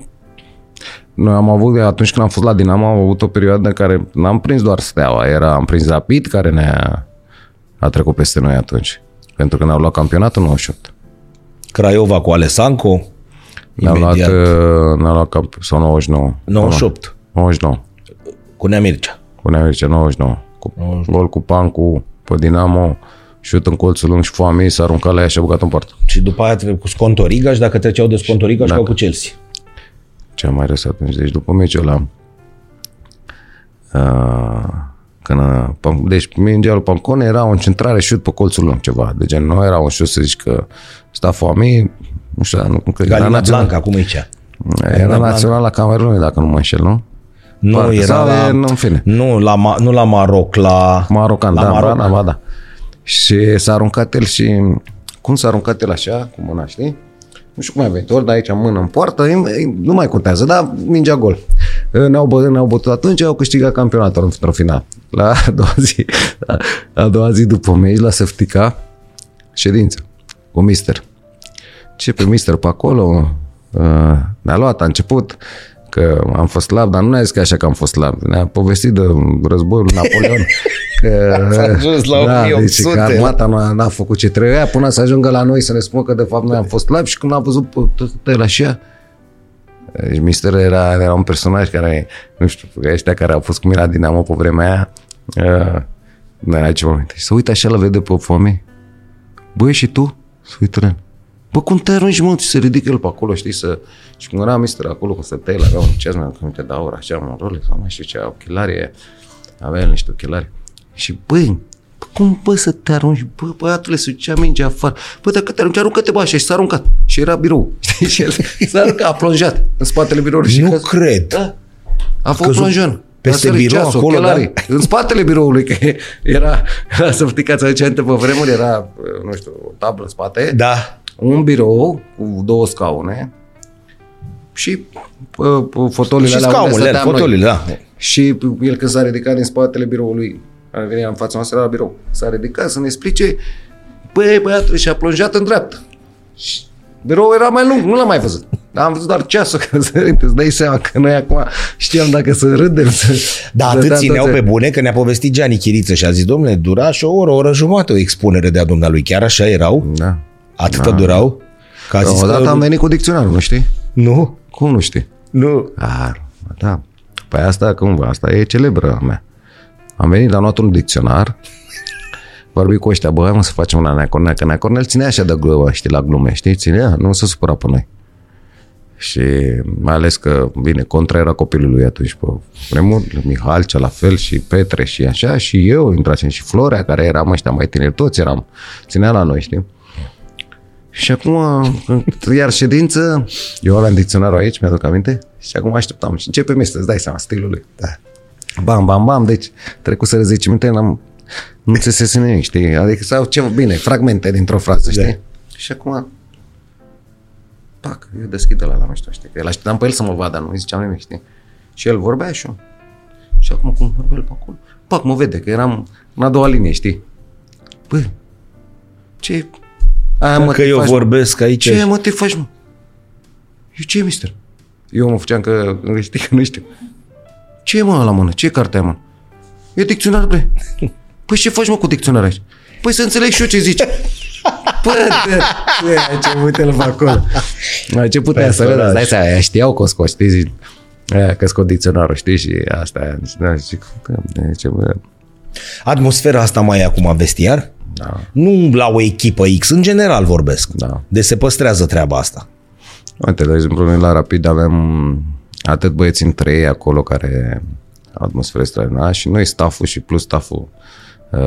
noi am avut, atunci când am fost la Dinamo, am avut o perioadă în care n-am prins doar Steaua, era, am prins Rapid care ne-a a trecut peste noi atunci. Pentru că ne-au luat campionatul 98. Craiova cu Alessanco, Ne-au luat, imediat. uh, ne-au luat camp- sau 99. 98, 99. cu Neamircea. Cu Neamircea 99. Cu, gol cu Pancu pe Dinamo, șut în colțul lung și foame, s-a aruncat la ea și a băgat în poartă. Și după aia trebuie cu Scontorigaș și dacă treceau de Scontorigaș, da. cu Chelsea. Ce am mai răs atunci? Deci după meciul ăla, uh, când, uh, Pan- deci mingea lui Pancone era o centrare șut pe colțul lung, ceva. De gen, nu era un șut să zici că sta foame, nu știu, nu, nu cred că era Galina național. Blanca, cum e cea? Era național la Camerunului, dacă nu mă înșel, nu? Nu, Parcă, era sau la, e- în fine. Nu, la, Ma- nu la Maroc, la... Marocan, la da, Maroc. Maroc. da, da. Și s-a aruncat el și... Cum s-a aruncat el așa, cu mâna, știi? Nu știu cum a venit, ori de aici mână în poartă, e- e- nu mai contează, dar mingea gol. Ne-au, bă, ne-au bătut atunci, au câștigat campionatul într-o final. La a doua zi, la a doua zi după meci, la Săftica, ședință cu mister. Ce pe mister pe acolo, uh, ne-a luat, a început că am fost slab, dar nu ne-a zis că așa că am fost slab. Ne-a povestit de războiul Napoleon. Că, S-a ajuns la da, 1800. deci că armata n-a, n-a făcut ce trebuia până să ajungă la noi să ne spună că de fapt noi am fost slabi și când a văzut pe tot el așa, deci Mister era, era un personaj care, nu știu, ăștia care au fost cu mine la Dinamo pe vremea aia, uh, nu era ce moment. Și să uită așa, la vede pe foame. Băi, și tu? Să uită la el. Bă, cum te arunci, mă? Și se ridică el pe acolo, știi, să... Și cum era mister acolo, cu stătea, el avea un ceas, mi-am aminte de aur, așa, un Rolex, sau mai știu ce, ochelari, aia. avea el niște ochelari. Și, băi, bă, cum, bă, să te arunci? Bă, băiatule, să ducea mingea afară. Bă, dacă te arunci, aruncă-te, bă, așa, și s-a aruncat. Și era birou. Știi? Și el s-a aruncat, a plonjat în spatele biroului. Și Nu căz- cred. Da. A fost căzut plonjon. peste A sărit birou ceasul, acolo, ochelarii. În spatele biroului, că era, era să știți, aduce aminte pe vremuri, era, nu știu, o tablă în spate, Da. Un birou cu două scaune și uh, uh, fotoliile Și alea unde scaunele, stăteam noi. fotoliile, da. Și el când s-a ridicat din spatele biroului, a venit în fața noastră la birou, s-a ridicat să ne explice, băi, băiatul și a plonjat în dreapta. Și biroul era mai lung, nu l-am mai văzut. Dar am văzut doar ceasul, că să îți dai seama că noi acum știam dacă să râdem, să... Da, să atât dea țineau toate- pe bune că ne-a povestit Gianni Chiriță și a zis, domnule, dura și o oră, o oră jumătate o expunere de-a dumnealui. Chiar așa erau? Da. Atâta durau? Că a zis Odată că... am venit cu dicționarul, nu știi? Nu, Cum nu știi? nu. A, da. Păi asta, cum, asta e celebră a mea. Am venit, am luat un dicționar, vorbit cu ăștia, bă, hai mă să facem una Nea Cornel, că Nea Cornel ținea așa de glumă, știi, la glume, știi, ținea, nu se supăra pe noi. Și mai ales că, bine, contra era copilul lui atunci pe vremuri, Mihal, cea la fel, și Petre și așa, și eu intrasem și Florea, care eram ăștia mai tineri, toți eram, ținea la noi, știi? Și acum, iar ședință, eu aveam dicționarul aici, mi-aduc aminte, și acum așteptam. Și începe este, îți dai seama, stilul lui. Da. Bam, bam, bam, deci trecuseră 10 minute, n-am, nu înțelesese nimic, știi? Adică sau ceva, bine, fragmente dintr-o frază, știi? Da. Și acum, pac, eu deschid la la mișto, știi? Că el așteptam pe el să mă vadă, nu ziceam nimic, știi? Și el vorbea și eu. Și acum cum vorbea el pe acolo, pac, mă vede că eram în a doua linie, știi? Bă, ce Aia, Dacă te eu faci, mă. vorbesc aici... Ce mă te faci, mă? Eu ce, mister? Eu mă făceam că știi că nu știu. Ce e, mă, la mână? Ce e cartea, mă? E dicționar, bre. Păi ce faci, mă, cu dicționar aici? Păi să înțeleg și eu ce zici. Păi, de, ce uite-l pe acolo. A început aia să râdă, îți dai seama, aia știau că o scot, știi, zici, aia că scot dicționarul, știi, și asta, aia, da, zic, da, ce, bă, Atmosfera asta mai e acum vestiar? Da, Nu la o echipă X, în general vorbesc. da. De se păstrează treaba asta. Uite, de exemplu, noi la Rapid avem atât băieți între ei acolo care au atmosferă extraordinară și noi stafful și plus stafful, uh,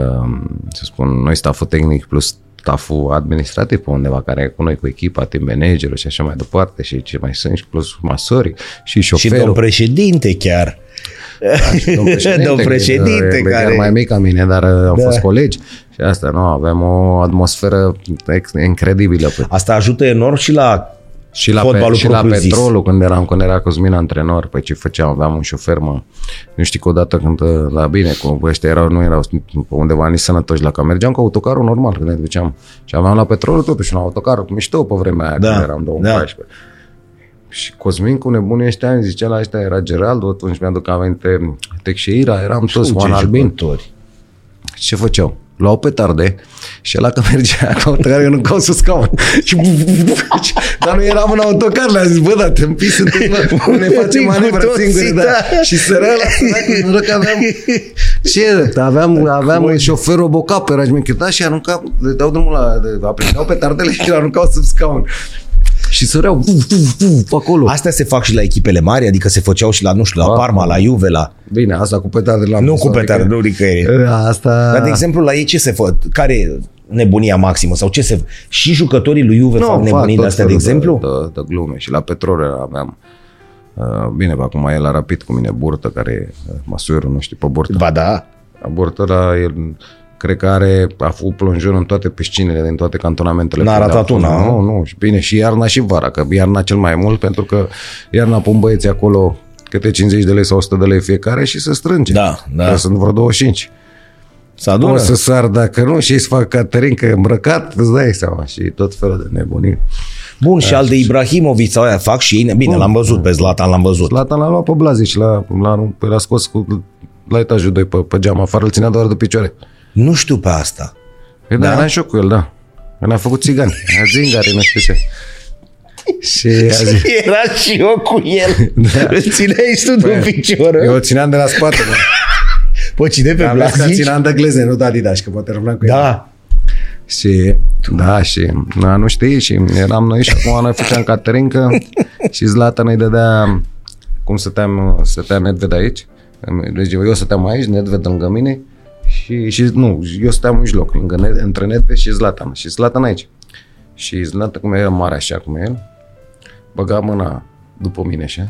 să spun, noi stafful tehnic plus stafful administrativ pe undeva care e cu noi cu echipa, team managerul și așa mai departe și ce mai sunt și plus masorii și Și șoferul. domn președinte chiar. Da, și domn președinte, Domn președinte e chiar care- mai mic ca mine, dar uh, am Da. fost colegi și asta, nu, avem o atmosferă ex- incredibilă. Pe Asta ajută enorm și la Și la, Fotbalul pe, și la propriu-zis. petrolul, când eram, când era Cosmin antrenor, pe ce făceam, aveam un șofer, mă, nu știu că odată când, la bine, cu ăștia erau, nu erau pe undeva nici sănătoși la că mergeam cu autocarul normal când ne duceam și aveam la petrolul totuși un autocar mișto pe vremea aia, Da, când eram 2014. Și Cosmin cu nebunii ăștia îmi zicea la ăștia, era Geraldo, atunci mi-aduc aminte Texeira, eram toți Juan ce Albin. jucători. Ce făceau? Luau petarde și ăla că mergea cu autocar, eu nu caut să scaun. Și dar nu eram în autocar, le-am zis, bă, dar te împii, suntem la, ne facem Cu manevră toții, singuri, da. da. Și sărea la sărac, noroc că aveam, ce, aveam, aveam șoferul boca pe rajmencheta și arunca, le dau drumul la, de- aplicau petardele și le aruncau sub scaun. Și săreau uf, uf, uf, acolo. Astea se fac și la echipele mari, adică se făceau și la, nu știu, la Ah. Parma, la Juve, la... Bine, asta cu petardele la Nu cu petarde, nu nicăieri. Asta... Dar, de exemplu, la ei ce se fă? Care e nebunia maximă? Sau ce se... Și jucătorii lui Juve fac nebunii de tot astea, de felul exemplu? De, de, de glume. Și la petrol aveam Uh, Bine, bă, acum el a rapid cu mine burtă, care uh, măsură, nu știu, pe burtă. Ba da. Burtă la el, cred că are, a făcut plonjor în toate piscinele, din toate cantonamentele. N-a pe unde a ratat fost. una, Nu, nu, și bine, și iarna și vara, că iarna cel mai mult, pentru că iarna pun băieții acolo câte 50 de lei sau 100 de lei fiecare și se strânge. Da, da. Că sunt vreo 25. Să adună. O să sar dacă nu și îi să fac Caterinca îmbrăcat, îți dai seama și tot felul de nebunii. Bun, și al de Ibrahimovic sau aia fac și ei. Bine, l-am văzut pe Zlatan, l-am văzut. Zlatan l-a luat pe Blazic, l-a, l-a, l-a scos cu, la etajul 2 pe, pe geam afară, îl ținea doar de picioare. Nu știu pe asta. Păi da, eram și eu cu el, da. El a făcut țigani, a zingare, nu știu ce. Și a zis, Era și eu cu el. Da. Îl țineai tu de picior. eu o țineam de la spate, mă. Pă, cine pe Am lăsat Blazic? țineam de gleze, nu de Adidas, că poate rămâneam cu el. Da. Și, da, și na, nu știi, și eram noi și acum noi făceam caterincă și Zlatan îi dădea, cum stăteam, stătea Nedved aici, deci eu stăteam aici, Nedved lângă mine și, și nu, eu stăteam în mijloc, lângă, Ned- între Nedved și Zlatan, și Zlatan aici. Și Zlatan, cum era mare așa cum e el, băga mâna după mine așa,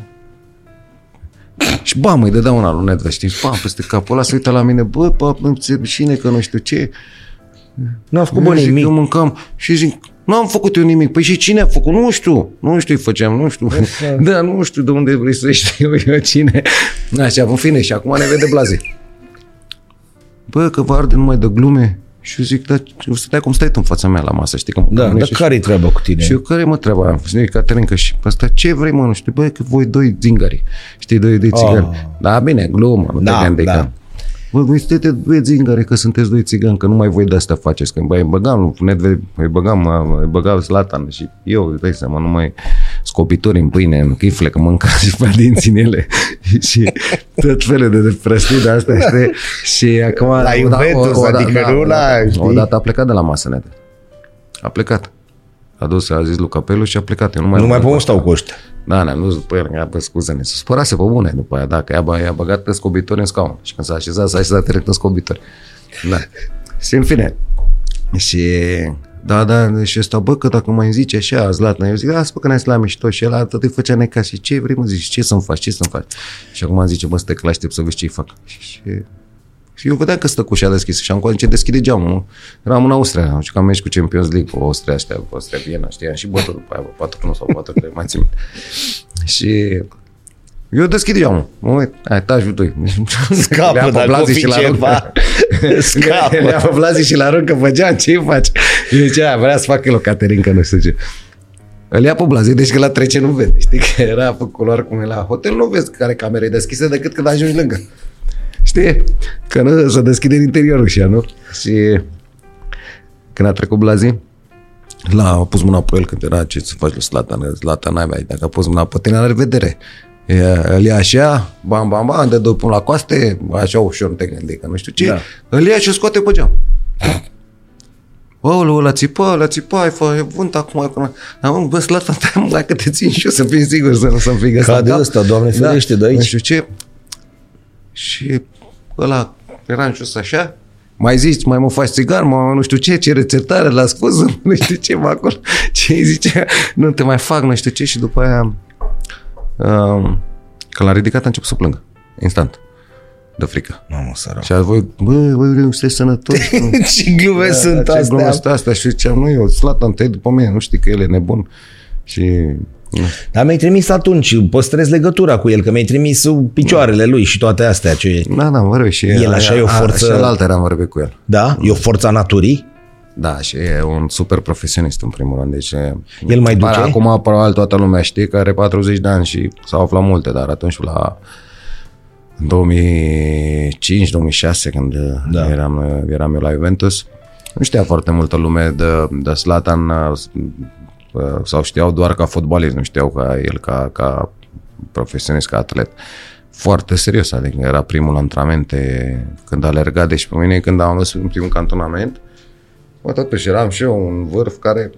și bam, îi dădea una lui Nedved, știi, bam, peste capul ăla se uită la mine, bă, bă, cine că nu știu ce, N-a făcut bă eu zic, nimic. Eu mâncam și zic, nu am făcut eu nimic. Păi și cine a făcut? Nu știu. Nu știu, îi făceam, nu știu. da, nu știu de unde vrei să știu eu cine. Așa, în fine, și acum ne vede blaze. Bă, că vă arde numai de glume. Și eu zic, da, eu stai cum stai tu în fața mea la masă, știi? Că Da, nu dar ești- care-i treaba cu tine? și eu, care mă treaba? Știi, Caterinca și pe ăsta, ce vrei mă, nu știu, băi, că voi doi zingari, știi, doi, doi țigani. Oh. Da, bine, glumă, nu Da, te gândi da. Că... Bă, voi sunteți doi zingari, că sunteți doi țigani, că numai voi de asta faceți. Că băi, îi băgam, Nedved, îi băgam, îi băgam Zlatan și eu, îți dai seama, numai scopitori în pâine, în chifle, că mânca și pe dinți în ele și tot felul de, de prostii de astea, știi? Și acum... La Juventus, adică nu la- știi? Odată a plecat de la masă, Nedved. A plecat. A dus, a zis lui Capelu și a plecat. Eu nu mai Nu mai pot pot stau cu ăștia. da, ne-am dus după el, i-a bă, scuze-ne, se spărase pe bune după aia, da, că i-a, bă- i-a băgat pe scobitori în scaun. Și când s-a așezat, s-a așezat direct în scobitori. Da. și în fine. Și da, da, și ăsta, bă, că dacă mai îmi zice așa, Zlatan, eu zic, da, spă că ne-ai la mișto și el tot îi făcea neca și ce vrei, mă, zici, ce să-mi faci, ce să-mi faci? Și acum zice, bă, stai că l-aștept să vezi ce-i fac. Și, și eu vedeam că stă cu ușa deschisă și am ce deschide geamul. Nu? Eram în Austria, nu știu că am mers cu Champions League cu Austria, ăștia, cu Austria Viena, știam și bătut după aia, 4 sau 4 3 mai țin. minte. Și eu deschid geamul. Mă uit, hai, etajul 2. Scapă, Le-am pe dacă o Blazi fi și l-arunc. ceva. Scapă. Le-am pe Blazi și l-arunc că făcea, ce faci? Eu zicea, vrea să facă el o Caterinca, nu știu ce. Îl ia pe Blazi, deci că la trece nu vede. Știi că era pe culoare cum e la hotel, nu vezi care camera e deschisă decât când ajungi lângă. Știi? Că nu se deschide în interiorul și nu? Și când a trecut Blazi, la, a pus mâna pe el când era ce să faci lui Zlatan, Zlatan n-ai mai, dacă a pus mâna pe tine, la revedere. E, Îl ia așa, bam, bam, bam, de doi până la coaste, așa ușor, nu te gândi, că nu știu ce, Da. îl ia și o scoate pe geam. Ăla, ăla țipa, ăla țipa, ai fă, e vânt acum. acum. Am bă, Zlatan, stai mă, dacă te țin și eu să fii sigur să nu să-mi fie găsit. Ca de ăsta, Doamne ferește, de aici. Nu știu ce. Și ăla era în jos așa, mai zici, mai mă faci țigar, mă, nu știu ce, ce rețetare la scuză, nu știu ce, mă, acolo, ce îi zice, nu te mai fac, nu știu ce, și după aia, um, când l-a ridicat, a început să plângă, instant, de frică. Mamă, sărac. Și a voi, bă, bă, vreau să sănătoși. nu? Ce glume Da, sunt ce glume astea. sunt astea? Și ziceam, nu, eu, Slatan, te după mine, nu știi că el e nebun. Și nu. Dar mi-ai trimis atunci, păstrez legătura cu el, că mi-ai trimis picioarele lui și toate astea. Ce... Da, da, am vorbit și El așa e o forță- Și altă am vorbit cu el. Da? E o forță a naturii? Da, și e un super profesionist în primul rând. Deci, El mai pare- duce? Acum probabil toată lumea știe că are 40 de ani și s-au aflat multe, dar atunci la 2005-2006 când Da. da. eram, eram eu la Juventus, nu știa foarte multă lume de, de Zlatan uh, sau știau doar ca fotbalist, nu știau ca el ca, ca profesionist, ca atlet. Foarte serios, adică era primul antrenamente când alerga, deci pe mine când am mers în primul cantonament, Bă, totuși eram și eu un vârf care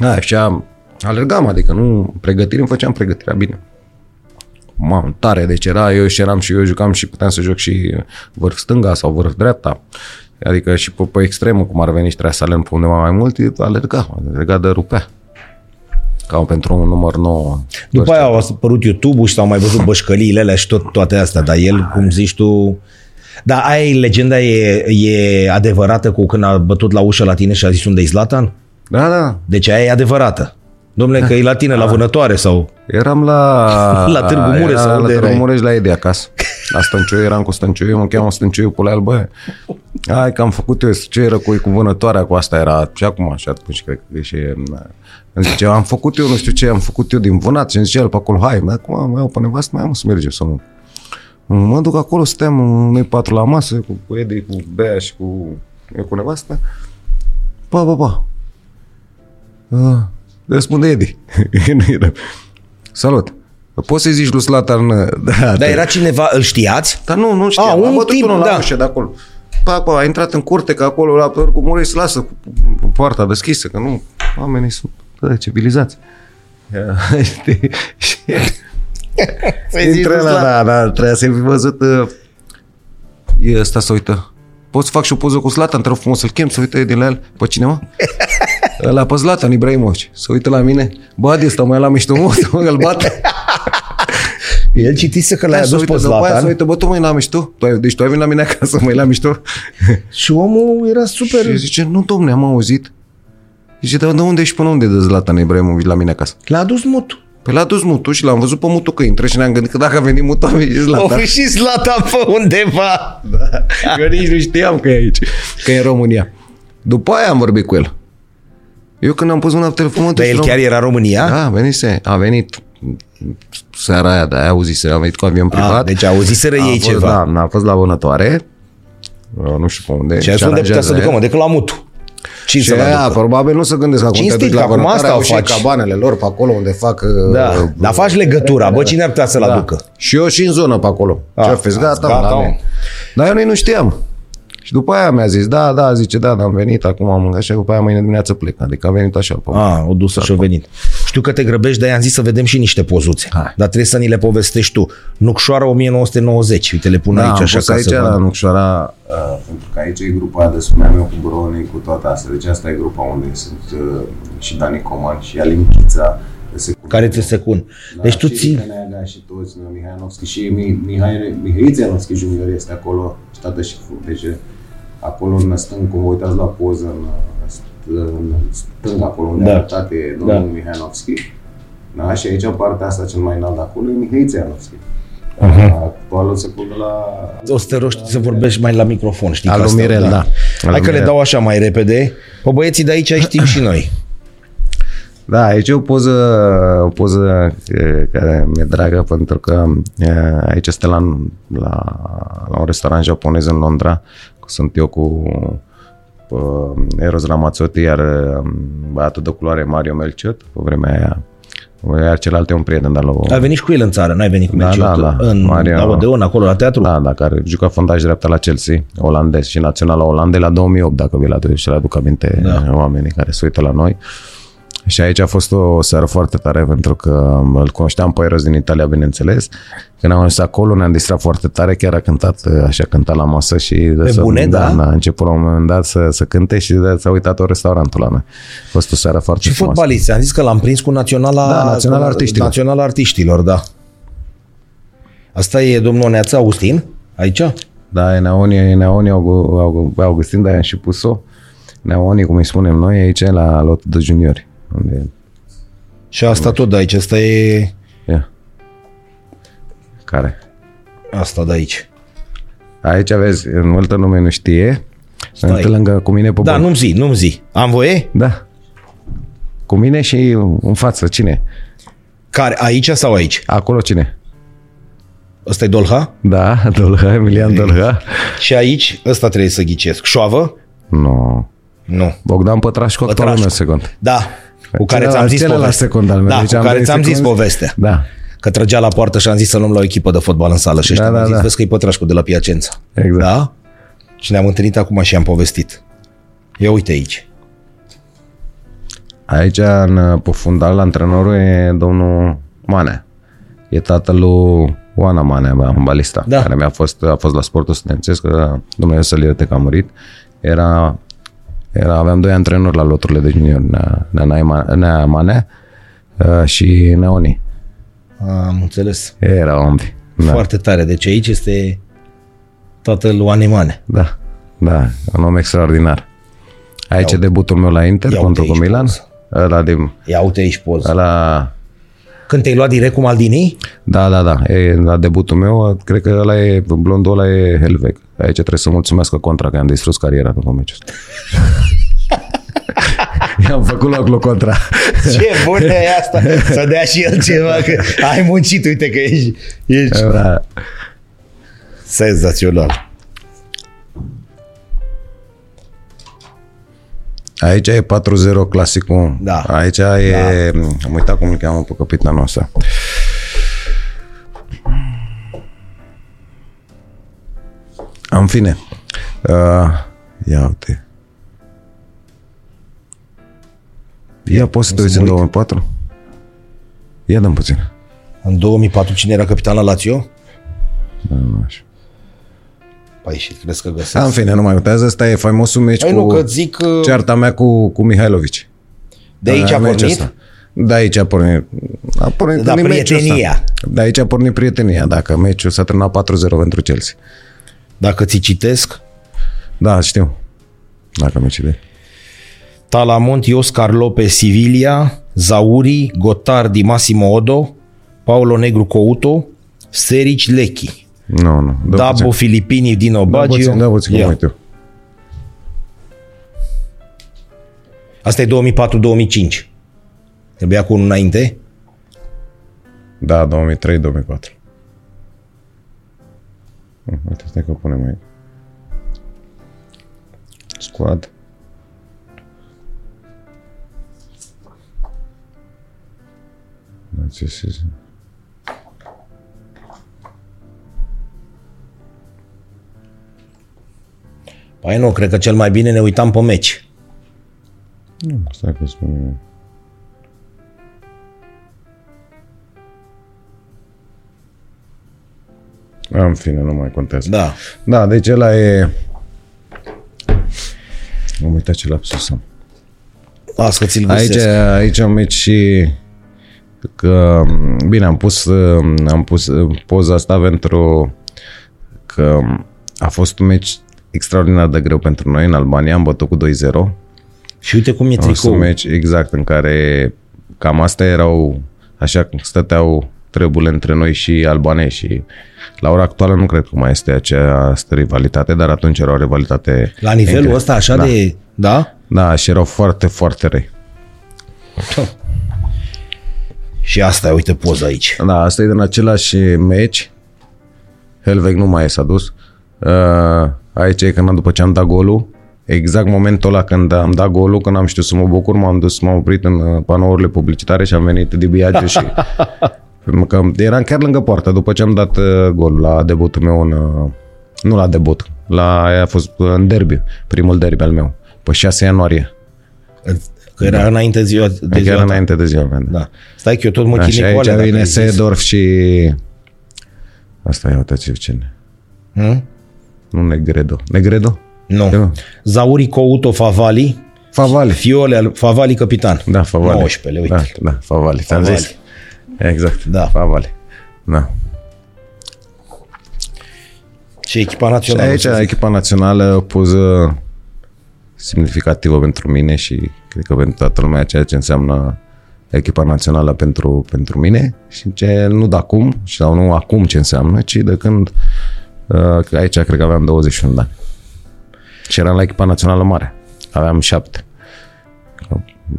a, așa alergam, adică nu pregătire, îmi făceam pregătirea bine. Mamă, tare, deci era eu și eram și eu jucam și puteam să joc și vârf stânga sau vârf dreapta. Adică și pe, pe extremul, cum ar veni și trebuia să alerg pe undeva mai mult, alerga, alerga de rupea. Ca pentru un număr nou. După aia au apărut YouTube-ul și s-au mai văzut bășcăliile alea și tot, toate astea, dar el, cum zici tu... Dar aia e legenda e, e adevărată cu când a bătut la ușă la tine și a zis unde e Zlatan? Da, da. Deci aia e adevărată. Domnule, că e la tine, la vânătoare sau... Eram la... La Târgu Mureș era sau unde La Târgu erai? Mureș la Edi acasă. La Stăncioiu, eram cu Stăncioiu, mă cheamă Stăncioiu, pula albă. Hai că am făcut eu ce era cu, cu vânătoarea, cu asta era și acum așa, atunci cred că și îmi zice, am făcut eu, nu știu ce, am făcut eu din vânat și îmi zice el pe acolo, hai, dar acum mai iau pe nevastă, mai am să mergem să nu. Mă duc acolo, stăm noi patru la masă cu, cu Edi, cu Bea și cu, eu cu nevastă. Pa, pa, pa. Uh, răspunde Edi. Nu era. Salut. Poți să-i zici lui Slatan... Da, Dar era cineva, îl știați? dar nu, nu știam. A, Am un bătut tip, unul la da. ușă de acolo. Pa, pa, a intrat în curte, că acolo la Târgu Mureș se lasă cu, cu poarta deschisă, că nu, oamenii sunt bă, civilizați. Ia, Știi? Și Să-i zici intră lui la, Zlatan. da, da, trebuia să-i fi văzut. uh, E ăsta să uită. Pot să fac și o poză cu Zlatan, te rog frumos să-l chem, să uită din la el. Pe cine, mă? Ăla pe Zlatan Ibrahimovic. Să uită la mine. Bă, adi ăsta mai la mișto, mă, să mă îl bate. El citise că l-ai Hai să adus pe uită, după aia să Zlatan uită, bă, tu mai la mișto? Tu ai- Deci tu ai venit la mine acasă, mai la mișto? și omul era super... Și zice, nu, domne, am auzit. Zice, dar de unde ești până unde de Zlatan Ibrahimovic la mine acasă? L-a adus mutu. Păi l-a dus mutul și l-am văzut pe mutul că intră și ne-am gândit că dacă a venit mutul, a venit O Zlatan. fi și Zlatan pe undeva. Da. Eu nici nu știam că e aici, că e în România. După aia am vorbit cu el. Eu când am pus mâna pe telefon, mă Dar el duc și chiar era în România? Da, venise, a venit seara aia, da, auzise, a venit cu avion privat. A, deci auziseră A ei fost, ceva. Da, a fost la vânătoare, Uh, nu știu pe unde. Și azi unde putea să aranjează ducă, mă, decât la mutu. Cine și să aia, l probabil nu se gândesc acum te Cinstit, duci la că acum vânătoare, asta au o și faci. cabanele lor pe acolo unde fac... uh, Da, dar faci legătura, bă, cine ar putea să-l da. aducă? Și eu și în zonă pe acolo. Ah, Ce a fost? Gata, gata, gata mă. mă. Dar eu nici nu știam. Și după aia mi-a zis, da, da, zice, da, da, am venit, acum am mâncat și după aia mâine dimineață plec. Adică a venit așa. Pe A, o dusă și o venit. Știu că te grăbești, dar i-am zis să vedem și niște pozuțe. Hai. Dar trebuie să ni le povestești tu. Nucșoara 1990, uite, le pun da, aici am așa pus ca aici să la vadă. Nucșoara, uh, pentru că aici e grupa aia de spuneam eu cu Bronii, cu toate astea. Deci asta e grupa unde sunt uh, și Dani Coman și Alin Chița. Care ți se cun. Deci tu și ții... Rica Neaga și toți, noi, Mihai Anovski și Mi- Mihai, Mihai Ianovski junior este acolo și tată și fu. Deci acolo în stâng, cum vă uitați la poză, în, în stâng acolo unde Da. da. arătate e domnul Da. da. Mihai Anovski. Da, și aici partea asta cel mai înalt de acolo e Mihai Ianovski. Actualul se pune la... O să te rog să vorbești mai la microfon, știi Al că lui asta, Mirel, da. Al Hai lui că le Mirel. dau așa mai repede. Pe băieții de aici știm și noi. Da, aici e o poză, o poză e, care mi-e dragă pentru că e, aici este la, la, la un restaurant japonez în Londra. Sunt eu cu uh, Eros Ramazzotti, iar uh, băiatul de culoare Mario Melciot, pe vremea aia. Iar celălalt e un prieten de la Ai venit și cu el în țară, n-ai venit cu Da, Melchior da, da. în Mario- la Odeon, acolo la teatru? Da, da, care juca fundaș dreapta la Chelsea, olandez și național la Olandei la 2008, dacă vi-l aduc, și le aduc aminte Da. da. oamenii care se uită la noi. Și aici a fost o seară foarte tare pentru că îl cunoșteam pe Eros din Italia, bineînțeles. Când am ajuns acolo ne-am distrat foarte tare, chiar a cântat, așa cânta la masă și... Pe să, bune, da? da? A început la un moment dat să, să cânte și de, s-a uitat o restaurantul la noi. A fost o seară foarte Și frumoasă. fotbalist, am zis că l-am prins cu Naționala, Da, Naționala cu- Artiștilor. Naționala Artiștilor, da. Asta e domnul Neața Augustin, aici? Da, e Neoni, e Neoni Augu- Augu- Augustin, dar i-am și pus-o. Neoni, cum îi spunem noi, aici la lotul de juniori. Unde Și asta tot de aici, asta e Ia. Care? asta de aici. Aici vezi, în multă lume nu știe. Stai. Sunt lângă cu mine pe Da, banc. nu-mi zi, nu-mi zi. Am voie? Da. Cu mine și în față. Cine? Care, aici sau aici? Acolo cine? Ăsta e Dolha? Da, Dolha, Emilian Dolha. Și aici, ăsta trebuie să ghicesc. Șoavă? Nu. Nu. Bogdan Pătrașcu, actualul meu Pătrașcu. secund. Da, cu care Celălalt- ți-am zis celălalt povestea. secund al meu. Da, Deci cu am care doi ți-am zis secunzi. povestea. Da, Că trăgea la poartă și am zis să luăm la o echipă de fotbal în sală și ăștia Da, mi-au da, zis, da. vezi că e Pătrașcu de la Piacența. exact. Da? Și ne-am întâlnit acum și am povestit. Ia uite aici. Aici, în, pe fundal, antrenorul e domnul Manea. E tatăl lui Oana Manea, balista, Da. care mi-a fost, a fost la sportul studențesc, că Dumnezeu să-l ierte că a murit. Era, era, aveam doi antrenori la loturile de junior, Nea, Nea, Nea Manea, uh, și Neoni. Am înțeles. Erau ambii. Da. Foarte tare. Deci aici este tatăl Oanemane. Da, da, un om extraordinar. Aici e debutul meu la Inter Ia contra uite cu aici Milan. poză. Ăla de, Ia uite aici poză. ăla, Când te-ai luat direct cu Maldini? da, da, da, e la debutul meu, cred că ăla e, blondul ăla e Helveg. Aici trebuie să mulțumesc contra că am distrus cariera după meciul ăsta. I-am făcut loc lui contra. Ce bună e asta! Să dea și el ceva, că ai muncit, uite că ești, ești Da. senzațional. Aici e 4-0 clasicul. Da. Aici e... Am uitat cum îl cheamă pe capitanul ăsta. În fine. Uh, ia uite. Ia poți să te uiți în 2004? Ia dăm puțin. În 2004 cine era capitan la Lazio? Da, nu știu. Păi și crezi că Da, găsesc? în fine, nu mai uitează. Ăsta e faimosul meci Păi cu... nu, că zic că Cearta mea cu, cu Mihailovici. de aici a Da, meciul pornit. ăsta. De aici a pornit. A pornit Da, din meciul prietenia. ăsta. De aici a pornit prietenia. Dacă meciul s-a terminat 4-0 pentru Chelsea. Dacă ți citesc, Da, știu. Dacă mi citești. Talamont, Oscar Lopez, Sevilla, Zauri, Gotardi, Massimo Odo, Paulo Negru Couto, Serici Lechi, Nu, nu. Dă Dabo puțin. Filippini, Dino Da, Baggio. puțin, da, puțin, cum Ia. uit eu. Asta e 2004-2005. Trebuia cu unul înainte? Da, 2003-2004. Hm, Uite, stai că o punem aici. Squad. Da, ce Păi nu, cred că cel mai bine ne uitam pe meci. Nu, stai că spun eu. În fine, nu mai contează. Da. Da, deci ăla e... Am uitat ce lapsus am. Las că ți-l Aici, găsesc. aici am meci și că, bine, am pus, am pus poza asta pentru că a fost un meci extraordinar de greu pentru noi în Albania, am bătut cu 2-0. Și uite cum e A fost un tricoul. meci exact în care cam astea erau, așa cum stăteau treburile între noi și albanezi și la ora actuală nu cred că mai este această rivalitate, dar atunci era o rivalitate La nivelul incre- ăsta așa da. de... Da? Da, și erau foarte, foarte răi. Și asta, e, uite poza aici. Da, asta e din același meci. Helveg nu mai e s-a dus. Uh, aici e când după ce am dat golul, exact momentul ăla când am dat golul, când am știut să mă bucur, m-am dus, m-am oprit în uh, panourile publicitare și am venit de Biage și... Pentru că eram chiar lângă poartă după ce am dat uh, golul la debutul meu în... Uh, nu la debut, la, aia a fost uh, în derby, primul derby al meu, pe 6 ianuarie, Că era înainte ziua de chiar ziua ta. înainte de ziua mea. da. Da. Stai că eu tot mă Așa, chinui cu aici alea, dacă vine ai zis. Sedorf și... Asta e, uite ce cine. Hmm? Nu Negredo. Negredo? Nu. Nu. Zauri Couto Favali, Favali. Fiole al Favali capitan. Da, Favali. 19, uite. Da, da, Favali. Ți-am Favali. zis. Exact. Da. Favali. Da. Și echipa Și națională. aici, să zic. echipa națională, o poză semnificativă pentru mine și cred că pentru toată lumea ceea ce înseamnă echipa națională pentru, pentru mine și ce nu de acum, sau nu acum ce înseamnă, ci de când uh, că aici cred că aveam 21 de ani. Și eram la echipa națională mare. Aveam șapte.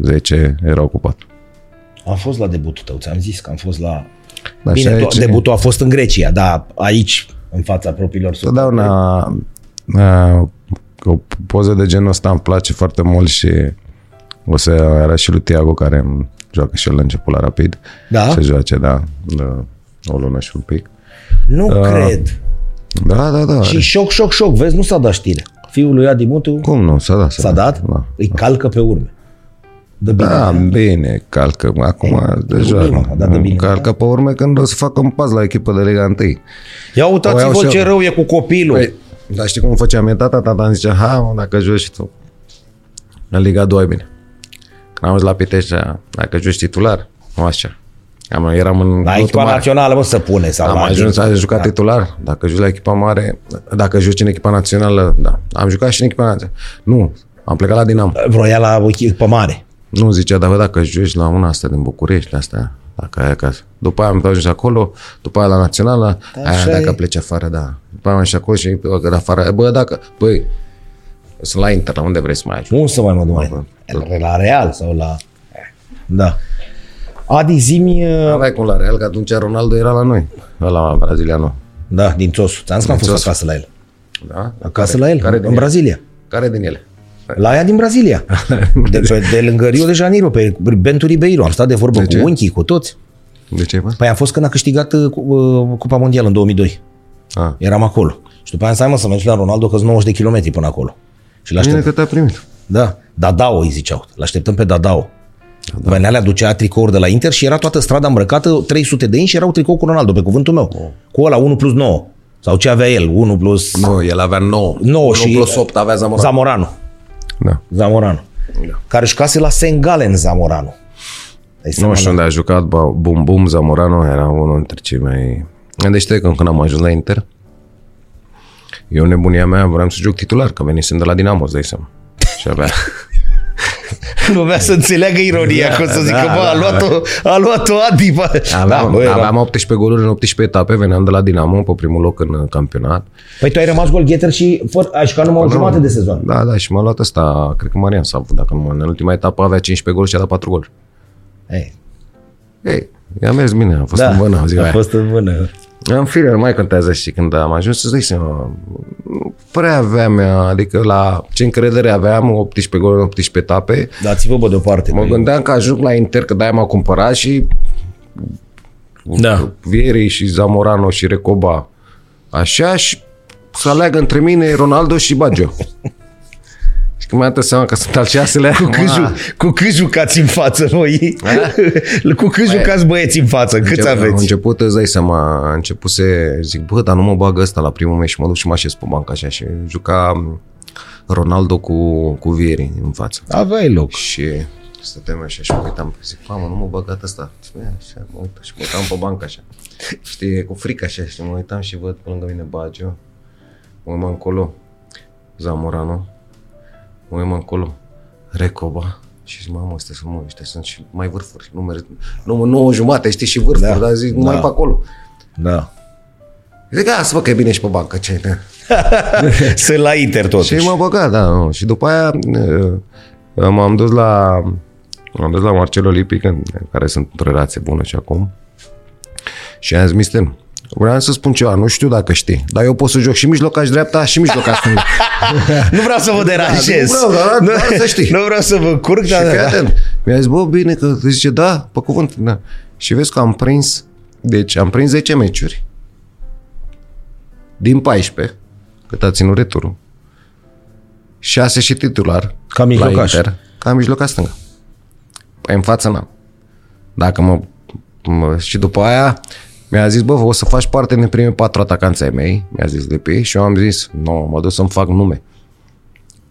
10 erau cu patru. Am fost la debutul tău, ți-am zis că am fost la... Da, Bine, și to- aici- debutul a fost în Grecia, dar aici, în fața propriilor săi. Totdeauna uh, o poză de genul ăsta îmi place foarte mult și o să arăt și lui Tiago care îmi joacă și el la început la Rapid. Da? Se joace, da, de o lună și un pic. Nu cred. Da, da, da. Și șoc, șoc, șoc, vezi, nu s-a dat știre. Fiul lui Adi Mutu Cum nu? S-a dat. s-a dat, Da. îi calcă pe urme. Dă bine. Da, bine, calcă. Acum deja bine, a dat de bine, calcă pe urme când o să facă un pas la echipă de Liga 1. Ia O uitați-vă iau și ce eu. rău e cu copilul. Păi, dar știi cum făceam eu tata? Tata îmi zicea, ha, mă, dacă joci și tu. În Liga 2 e bine. Când am ajuns la Pitești, zicea, dacă joci titular, Așa. Am, eram în La lotul echipa mare. națională, mă, să pune. Sau Am la ajuns, am jucat titular. Dacă joci la echipa mare, dacă joci în echipa națională, da. Am jucat și în echipa națională. Nu, am plecat la Dinamo. Vroia la o echipă mare. Nu zicea, dar bă, dacă joci la una asta din București, la asta, dacă ai acasă. După aia am ajuns acolo, după aia la națională, aia Așa dacă e. pleci afară, da. După aia am și acolo și bă, că de afară, bă, dacă, băi, sunt la Inter, la unde vrei să mai ajungi? Nu să mai mă duc mai. La Real sau la... Da. Adi, zimi... uh, Aveai cum la Real, că atunci Ronaldo era la noi, la brazilianul. Da, din Țosu. Ți-am zis că am Din fost Țosu. acasă la el. Da? Acasă la el, care din în ele? Brazilia. Care din ele? La ea din Brazilia. De, pe, de lângă Rio de Janeiro, pe Bento Ribeiro. Am stat de vorbă De ce? cu unchii, cu toți. De ce, bă? Păi am fost când a câștigat uh, cu- uh, Cupa Mondială în 2002. Ah. Eram acolo. Și după aia am zis, hai mă să mergi la Ronaldo, că sunt 90 de kilometri până acolo. Și Bine l-aștept. că te-a primit. Da, Dadao îi ziceau. L-așteptăm pe Dadao. Da. Venea, le aducea tricouri de la Inter și era toată strada îmbrăcată, 300 de inci și erau tricou cu Ronaldo, pe cuvântul meu. Oh. Cu ăla 1 plus 9. Sau ce avea el, 1 plus Nu, el avea 9. 9 și plus 8 avea Zamora. Zamorano. da. Zamorano. Da. Care jucase la Sengalen Zamorano. Dai seama, Nu știu unde a jucat, ba, Bum Bum Zamorano era unul dintre cei mai... Deci te când, când am ajuns la Inter, eu nebunia mea vreau să joc titular, că venisem de la Dinamo, îți dai seama. Și avea... Nu avea să înțeleagă ironia, da, că o să zică, da, bă, a da. luat-o, a luat-o Adi, bă. Aveam, da, bă, era- aveam 18 goluri în 18 etape, veneam de la Dinamo pe primul loc în uh, campionat. Păi tu ai rămas golgheter și fără, ai jucat numai o jumătate de sezon. Da, da, și m-a luat ăsta, cred că Marian Savu, dacă nu mă, în ultima etapă avea 15 goluri și a dat 4 goluri. Ei, Ei, i-a mers bine, a fost da, în vână, ziua a aia. fost în vână. În fine, nu mai contează și când am ajuns să-ți dai seama, nu prea aveam, adică la ce încredere aveam, 18 goluri în 18 etape, Dați-vă, bă, deoparte. mă băi. gândeam că ajung la Inter, că de-aia m-a cumpărat și Da. Vieri și Zamorano și Recoba așa și să aleagă între mine Ronaldo și Baggio. și când mi-am dat seama că sunt al șaselea, Cu cât, ju- cu cât jucați în față noi? cu cât jucați băieți în față? Câți Am aveți? început, îți dai seama, a început să zic, bă, dar nu mă bagă ăsta la primul meci și mă duc și mă așez pe bancă așa și juca Ronaldo cu, cu Vieri în față. Aveai loc. Și stăteam așa și mă uitam, zic, mamă, nu mă băgat ăsta. Și bă, așa, mă uit și mă uitam pe bancă așa. Știi, cu frică așa și mă uitam și văd pe lângă mine Baggio. Mă uit încolo, Zamorano. Mă uit încolo, Recoba. Și zic, mamă, ăstea sunt, mă, ăștia sunt și mai vârfuri. Nu, merg, nu, mă, nouă jumate, știi, și vârfuri, Da, dar zic, da. mai pe acolo. Da. Zic, a, să văd că e bine și pe bancă, ce da. Sunt la Inter totuși. Și m-a băgat, da. Nu. Și după aia uh, m-am dus la m-am dus la Marcelo Lipic, în care sunt într-o relație bună și acum. Și am zis, mister, vreau să spun ceva, nu știu dacă știi, dar eu pot să joc și mijlocaș dreapta și mijlocaș stânga. Nu vreau să vă deranjez. nu vreau, dar- dar să știi. Nu vreau să vă curc, și dar... fii atent. Mi-a zis, bă, bine, că zice, da, pe cuvânt. Da. Și vezi că am prins, deci am prins 10 meciuri din 14, cât a ținut returul. 6 și titular. Ca mijlocaș. La Inter, ca mijlocaș stânga. Păi în față n-am. Dacă mă, mă... Și după aia mi-a zis, bă, o să faci parte din primii patru atacanți ai mei, mi-a zis Lipi, și eu am zis, nu, no, mă duc să-mi fac nume.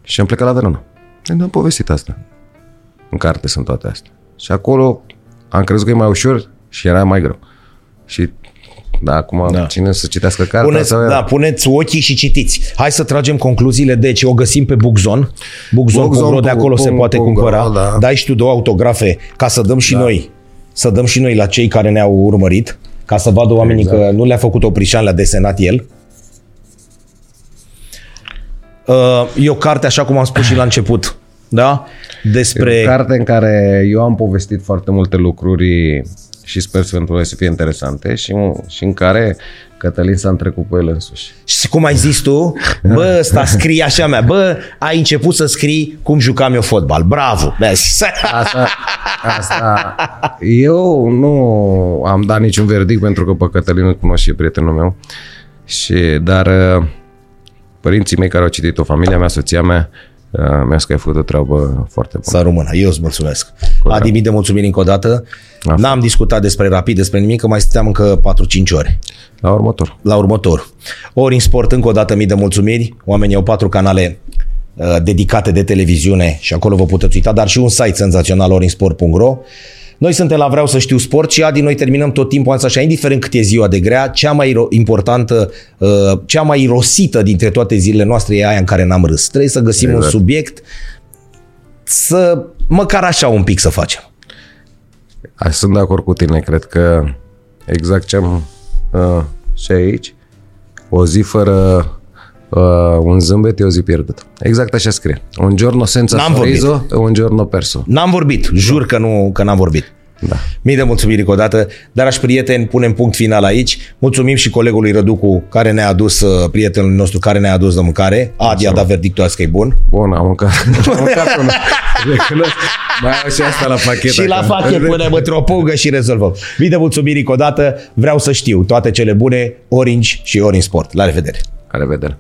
Și am plecat la Verona. Și am povestit asta. În carte sunt toate astea. Și acolo am crezut că e mai ușor și era mai greu. Și da, acum Da. da. cine să citească cartea Puneți, să da, puneți ochii și citiți. Hai să tragem concluziile. Deci o găsim pe Bookzone. Bookzone.ro, Bookzone de acolo se punct- poate punct- cumpăra. da. Dai și tu două autografe ca să dăm și da. noi. Să dăm și noi la cei care ne-au urmărit. Ca să vadă oamenii exact. că nu le-a făcut oprișan, le-a desenat el. Uh, E o carte, așa cum am spus și la început, da? Despre... E o carte în care eu am povestit foarte multe lucruri și sper să pentru voi să fie interesante și, și în care Cătălin s-a întrecut pe el însuși. Și cum ai zis tu, bă, ăsta scrie așa mea, bă, ai început să scrii cum jucam eu fotbal. Bravo! Vezi? Asta, asta, eu nu am dat niciun verdict pentru că pe Cătălin îl cunosc și e prietenul meu, și, dar uh, părinții mei care au citit-o, familia mea, soția mea, uh, mi-a spus că ai făcut o treabă foarte bună. Să rămână. Eu îți mulțumesc. Adi, mii de mulțumiri încă o dată. Asta. N-am discutat despre rapid, despre nimic, că mai stăteam încă 4-5 ore. La următor. La următor. Ori în sport, încă o dată mii de mulțumiri. Oamenii au patru canale uh, dedicate de televiziune și acolo vă puteți uita, dar și un site senzațional orinsport.ro Noi suntem la Vreau să știu sport și Adi, noi terminăm tot timpul asta așa, indiferent cât e ziua de grea, cea mai importantă, uh, cea mai irosită dintre toate zilele noastre e aia în care n-am râs. Trebuie să găsim exact. un subiect să, măcar așa un pic să facem. Sunt de acord cu tine, cred că exact ce am uh, și aici, o zi fără uh, un zâmbet e o zi pierdută. Exact așa scrie. Un giorno senza N-am sorriso, vorbit. un giorno perso. N-am vorbit, jur că, nu, că n-am vorbit. Da. Mii de mulțumiri încă o dată, dragi prieteni, punem punct final aici. Mulțumim și colegului Răducu care ne-a adus, uh, prietenul nostru care ne-a adus de mâncare. Adi a dat verdictul azi că e bun. Bun, am mâncat. am mâncat una. Recunosc. Mai am și asta la pachet. Și la acum. pachet punem într-o pungă și rezolvăm. Mii de mulțumiri încă o dată, vreau să știu toate cele bune, Orange și Orange Sport. La revedere! La revedere.